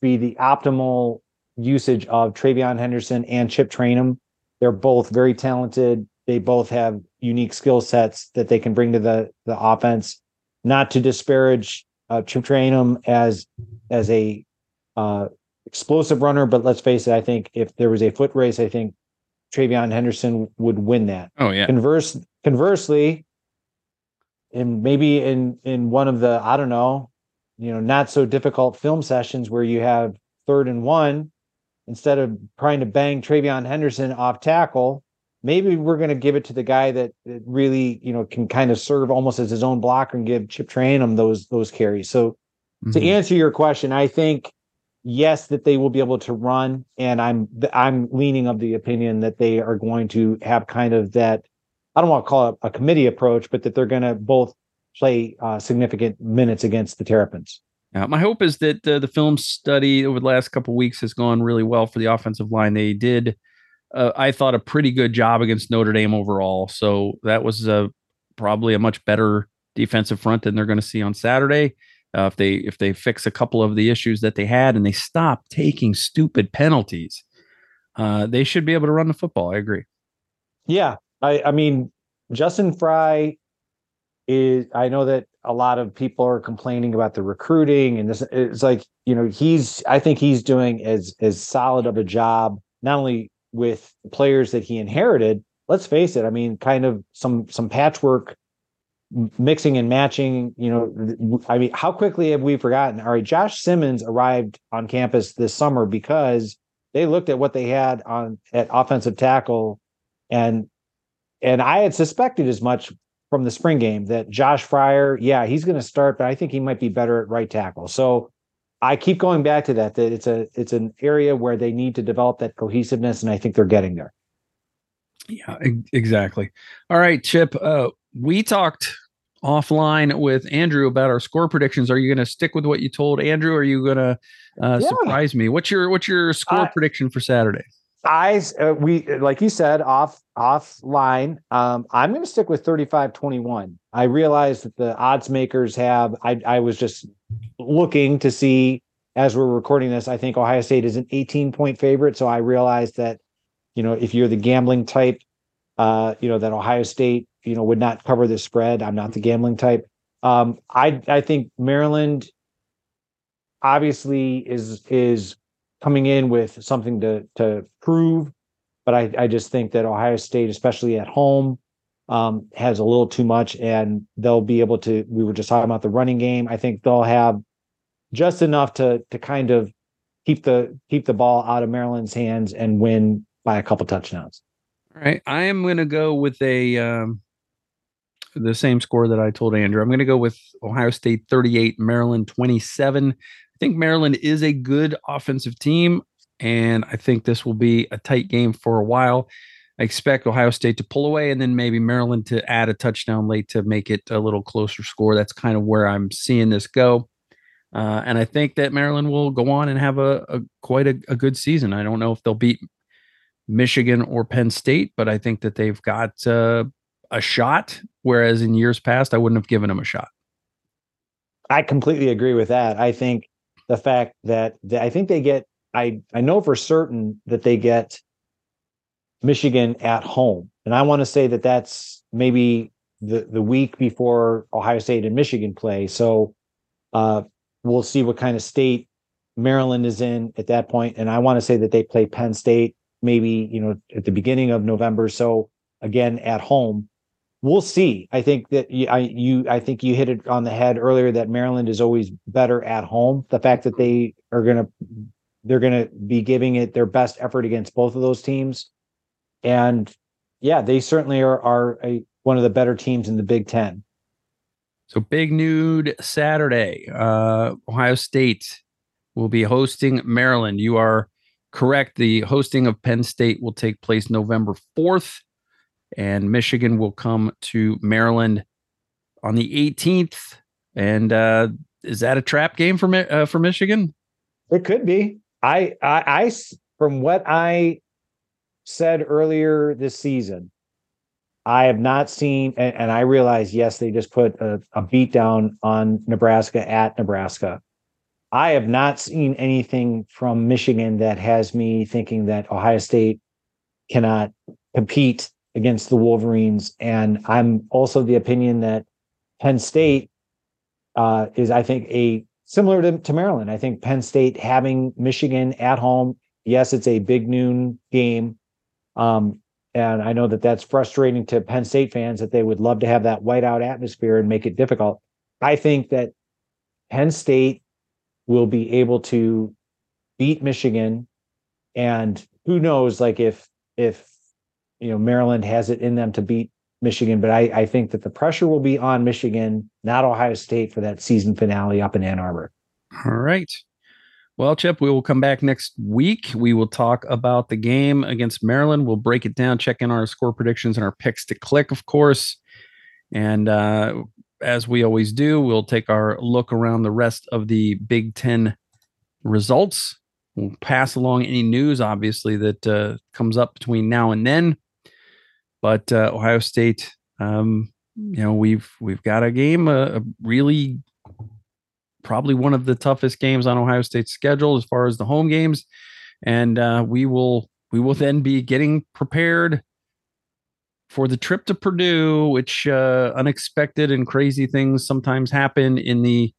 be the optimal usage of TreVeyon Henderson and Chip Trayanum. They're both very talented. They both have unique skill sets that they can bring to the the offense. Not to disparage uh, Chip Trayanum as as a uh, explosive runner, but let's face it, I think if there was a foot race, I think TreVeyon Henderson would win that. Oh yeah. Converse, conversely, and maybe in in one of the I don't know, you know, not so difficult film sessions where you have third and one, instead of trying to bang TreVeyon Henderson off tackle, maybe we're going to give it to the guy that, that, really you know can kind of serve almost as his own blocker and give Chip Trayanum those those carries. So mm-hmm. to answer your question, I think yes that they will be able to run, and I'm I'm leaning of the opinion that they are going to have kind of that. I don't want to call it a committee approach, but that they're going to both play uh, significant minutes against the Terrapins. Yeah, my hope is that uh, the film study over the last couple weeks has gone really well for the offensive line. They did uh, I thought a pretty good job against Notre Dame overall. So that was a, probably a much better defensive front than they're going to see on Saturday. Uh, if they if they fix a couple of the issues that they had and they stop taking stupid penalties, uh, they should be able to run the football. I agree. Yeah, I I mean Justin Frye is. I know that a lot of people are complaining about the recruiting and this. It's like you know he's. I think he's doing as as solid of a job not only with players that he inherited, let's face it, I mean, kind of some some patchwork mixing and matching, you know, I mean, how quickly have we forgotten? All right, Josh Simmons arrived on campus this summer because they looked at what they had on at offensive tackle and and I had suspected as much from the spring game that Josh Fryar, yeah, he's going to start, but I think he might be better at right tackle. So I keep going back to that that it's a it's an area where they need to develop that cohesiveness, and I think they're getting there. Yeah, exactly. All right, Chip. Uh, we talked offline with Andrew about our score predictions. Are you going to stick with what you told Andrew? Or are you going to uh, yeah. surprise me? What's your what's your score prediction for Saturday? I uh, we like you said off offline. Um, I'm going to stick with 35-21. I realize that the odds makers have. I I was just looking to see as we're recording this. I think Ohio State is an 18 point favorite. So I realized that you know if you're the gambling type, uh, you know that Ohio State you know would not cover the spread. I'm not the gambling type. Um, I I think Maryland obviously is is coming in with something to to prove. But I, I just think that Ohio State, especially at home, um, has a little too much, and they'll be able to. We were just talking about the running game. I think they'll have just enough to to kind of keep the keep the ball out of Maryland's hands and win by a couple touchdowns. All right, I am going to go with a um, the same score that I told Andrew. I'm going to go with Ohio State 38, Maryland 27. I think Maryland is a good offensive team, and I think this will be a tight game for a while. I expect Ohio State to pull away and then maybe Maryland to add a touchdown late to make it a little closer score. That's kind of where I'm seeing this go. Uh, and I think that Maryland will go on and have a, a quite a, a, good season. I don't know if they'll beat Michigan or Penn State, but I think that they've got uh, a shot. Whereas in years past, I wouldn't have given them a shot. I completely agree with that. I think the fact that they, I think they get I I know for certain that they get Michigan at home, and I want to say that that's maybe the the week before Ohio State and Michigan play. So uh, we'll see what kind of state Maryland is in at that point, and I want to say that they play Penn State maybe you know at the beginning of November. So again at home, we'll see. I think that you, I you I think you hit it on the head earlier that Maryland is always better at home. The fact that they are gonna they're gonna be giving it their best effort against both of those teams, and yeah, they certainly are are a, one of the better teams in the Big Ten. So big noon Saturday. Uh, Ohio State will be hosting Maryland. You are correct. The hosting of Penn State will take place November 4th, and Michigan will come to Maryland on the 18th. And uh, is that a trap game for uh, for Michigan? It could be. I, I, I, from what I said earlier this season, I have not seen, and, and I realize, yes, they just put a, a beat down on Nebraska at Nebraska. I have not seen anything from Michigan that has me thinking that Ohio State cannot compete against the Wolverines. And I'm also the opinion that Penn State uh, is, I think, a similar to, to Maryland. I think Penn State having Michigan at home, yes, it's a big noon game. Um, and I know that that's frustrating to Penn State fans that they would love to have that whiteout atmosphere and make it difficult. I think that Penn State will be able to beat Michigan, and who knows, like if if you know Maryland has it in them to beat Michigan, but I, I think that the pressure will be on Michigan, not Ohio State, for that season finale up in Ann Arbor. All right. Well, Chip, we will come back next week. We will talk about the game against Maryland. We'll break it down, check in our score predictions and our picks to click, of course. And uh, as we always do, we'll take our look around the rest of the Big Ten results. We'll pass along any news, obviously, that uh, comes up between now and then. But uh, Ohio State, um, you know, we've we've got a game, a, a really probably one of the toughest games on Ohio State's schedule as far as the home games, and uh, we will we will then be getting prepared for the trip to Purdue, which uh, unexpected and crazy things sometimes happen in the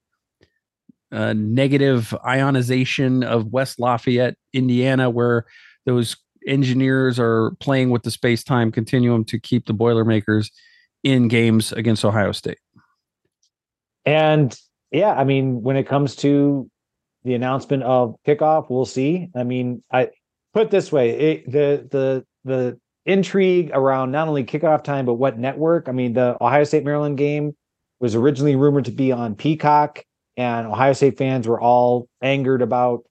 uh, negative ionization of West Lafayette, Indiana, where those engineers are playing with the space time continuum to keep the Boilermakers in games against Ohio State. And yeah, I mean, when it comes to the announcement of kickoff, we'll see. I mean, I put this way: it, the the the intrigue around not only kickoff time but what network. I mean, the Ohio State Maryland game was originally rumored to be on Peacock, and Ohio State fans were all angered about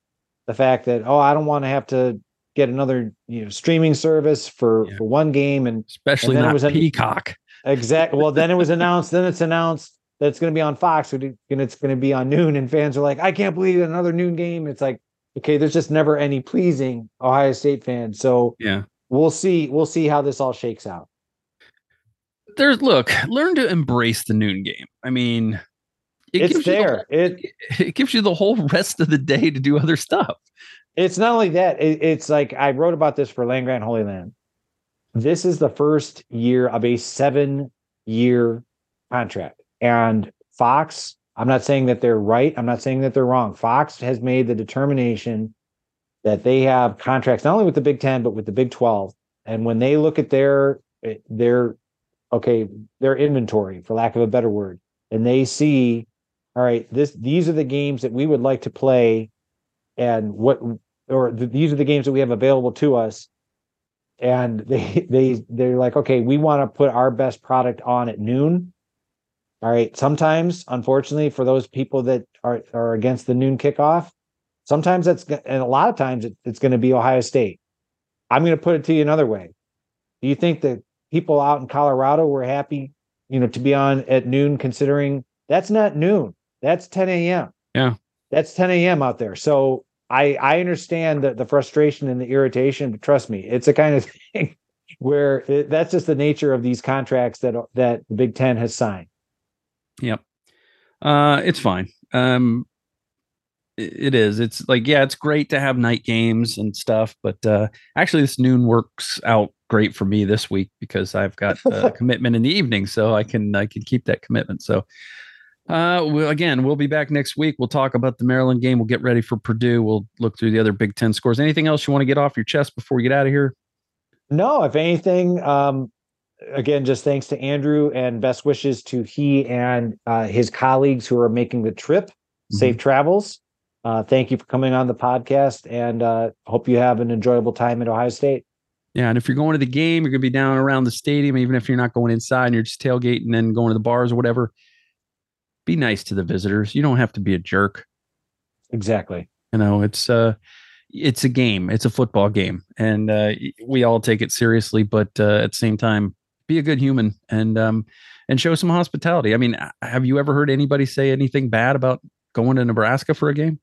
the fact that oh, I don't want to have to get another you know streaming service for yeah. for one game, and especially and not it was Peacock. Exactly. Well, then it was announced. Then it's announced that it's going to be on Fox and it's going to be on noon. And fans are like, I can't believe another noon game. It's like, okay, there's just never any pleasing Ohio State fans. So yeah, we'll see. We'll see how this all shakes out. There's look, learn to embrace the noon game. I mean, it it's there. The, it it gives you the whole rest of the day to do other stuff. It's not only that. It, it's like I wrote about this for Land Grant Holy Land. This is the first year of a seven year contract. And Fox, I'm not saying that they're right. I'm not saying that they're wrong. Fox has made the determination that they have contracts not only with the Big 10 but with the Big 12. And when they look at their eh, their okay, their inventory for lack of a better word, and they see all right, this these are the games that we would like to play and what or these are the games that we have available to us and they [LAUGHS] they they're like okay we want to put our best product on at noon all right. Sometimes, unfortunately, for those people that are, are against the noon kickoff, sometimes that's, and a lot of times it, it's going to be Ohio State. I'm going to put it to you another way. Do you think that people out in Colorado were happy, you know, to be on at noon, considering that's not noon, that's 10 a.m. Yeah. That's 10 a.m. out there. So I, I understand the, the frustration and the irritation, but trust me, it's a kind of [LAUGHS] thing where it, that's just the nature of these contracts that, that the Big Ten has signed. Yep. Uh, it's fine. Um, it, it is. It's like, yeah, it's great to have night games and stuff, but uh, actually, this noon works out great for me this week because I've got a [LAUGHS] commitment in the evening, so I can I can keep that commitment. So, Uh, well, again, we'll be back next week. We'll talk about the Maryland game. We'll get ready for Purdue. We'll look through the other Big Ten scores. Anything else you want to get off your chest before we get out of here? No, if anything, um, again, just thanks to Andrew and best wishes to he and uh, his colleagues who are making the trip. Safe travels. Uh, thank you for coming on the podcast, and uh, hope you have an enjoyable time at Ohio State. Yeah, and if you're going to the game, you're going to be down around the stadium, even if you're not going inside and you're just tailgating and going to the bars or whatever. Be nice to the visitors. You don't have to be a jerk. Exactly. You know, it's uh it's a game. It's a football game, and uh, we all take it seriously. But uh, at the same time, be a good human and um and show some hospitality. I mean, have you ever heard anybody say anything bad about going to Nebraska for a game?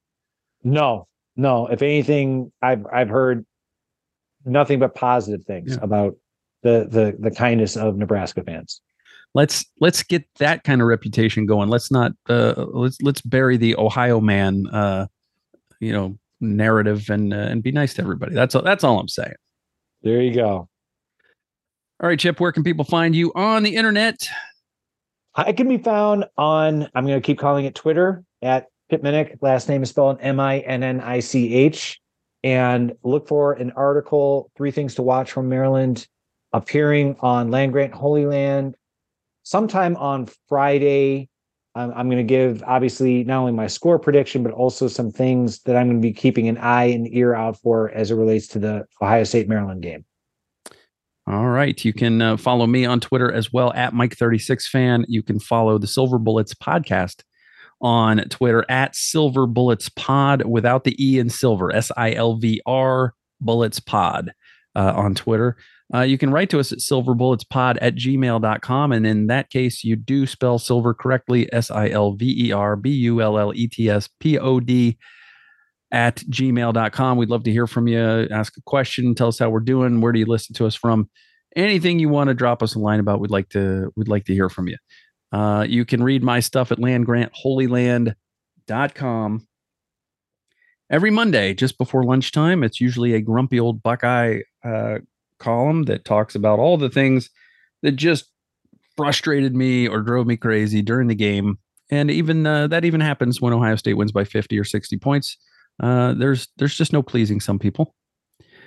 No, no. If anything, I've I've heard nothing but positive things Yeah. about the the the kindness of Nebraska fans. Let's let's get that kind of reputation going. Let's not uh let's let's bury the Ohio man uh you know narrative and uh, and be nice to everybody. That's all that's all I'm saying. There you go. All right, Chip, where can people find you on the internet? I can be found on, I'm going to keep calling it Twitter at Pitminick. Last name is spelled M I N N I C H. And look for an article, Three Things to Watch from Maryland, appearing on Land Grant Holy Land sometime on Friday. I'm, I'm going to give, obviously, not only my score prediction, but also some things that I'm going to be keeping an eye and ear out for as it relates to the Ohio State Maryland game. All right. You can uh, follow me on Twitter as well at Mike36fan. You can follow the Silver Bullets podcast on Twitter at Silver Bullets Pod without the E in silver, S I L V R Bullets Pod uh, on Twitter. Uh, you can write to us at silverbulletspod at gmail.com. And in that case, you do spell silver correctly S I L V E R B U L L E T S P O D at gmail.com. We'd love to hear from you. Ask a question, tell us how we're doing. Where do you listen to us from? Anything you want to drop us a line about, we'd like to we'd like to hear from you. Uh, you can read my stuff at landgrantholyland.com. Every Monday, just before lunchtime, it's usually a grumpy old Buckeye uh, column that talks about all the things that just frustrated me or drove me crazy during the game. And even uh, that even happens when Ohio State wins by 50 or 60 points. Uh, there's there's just no pleasing some people.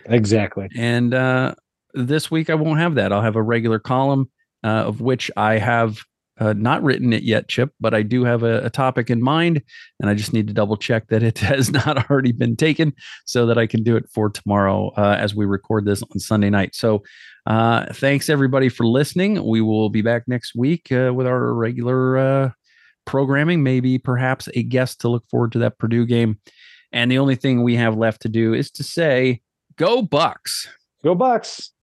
Exactly. And uh, this week I won't have that. I'll have a regular column uh, of which I have uh, not written it yet, Chip, but I do have a, a topic in mind, and I just need to double check that it [LAUGHS] has not already been taken, so that I can do it for tomorrow uh, as we record this on Sunday night. So, uh, thanks everybody for listening. We will be back next week uh, with our regular uh, programming, maybe perhaps a guest to look forward to that Purdue game. And the only thing we have left to do is to say, "Go Bucks!" Go Bucks.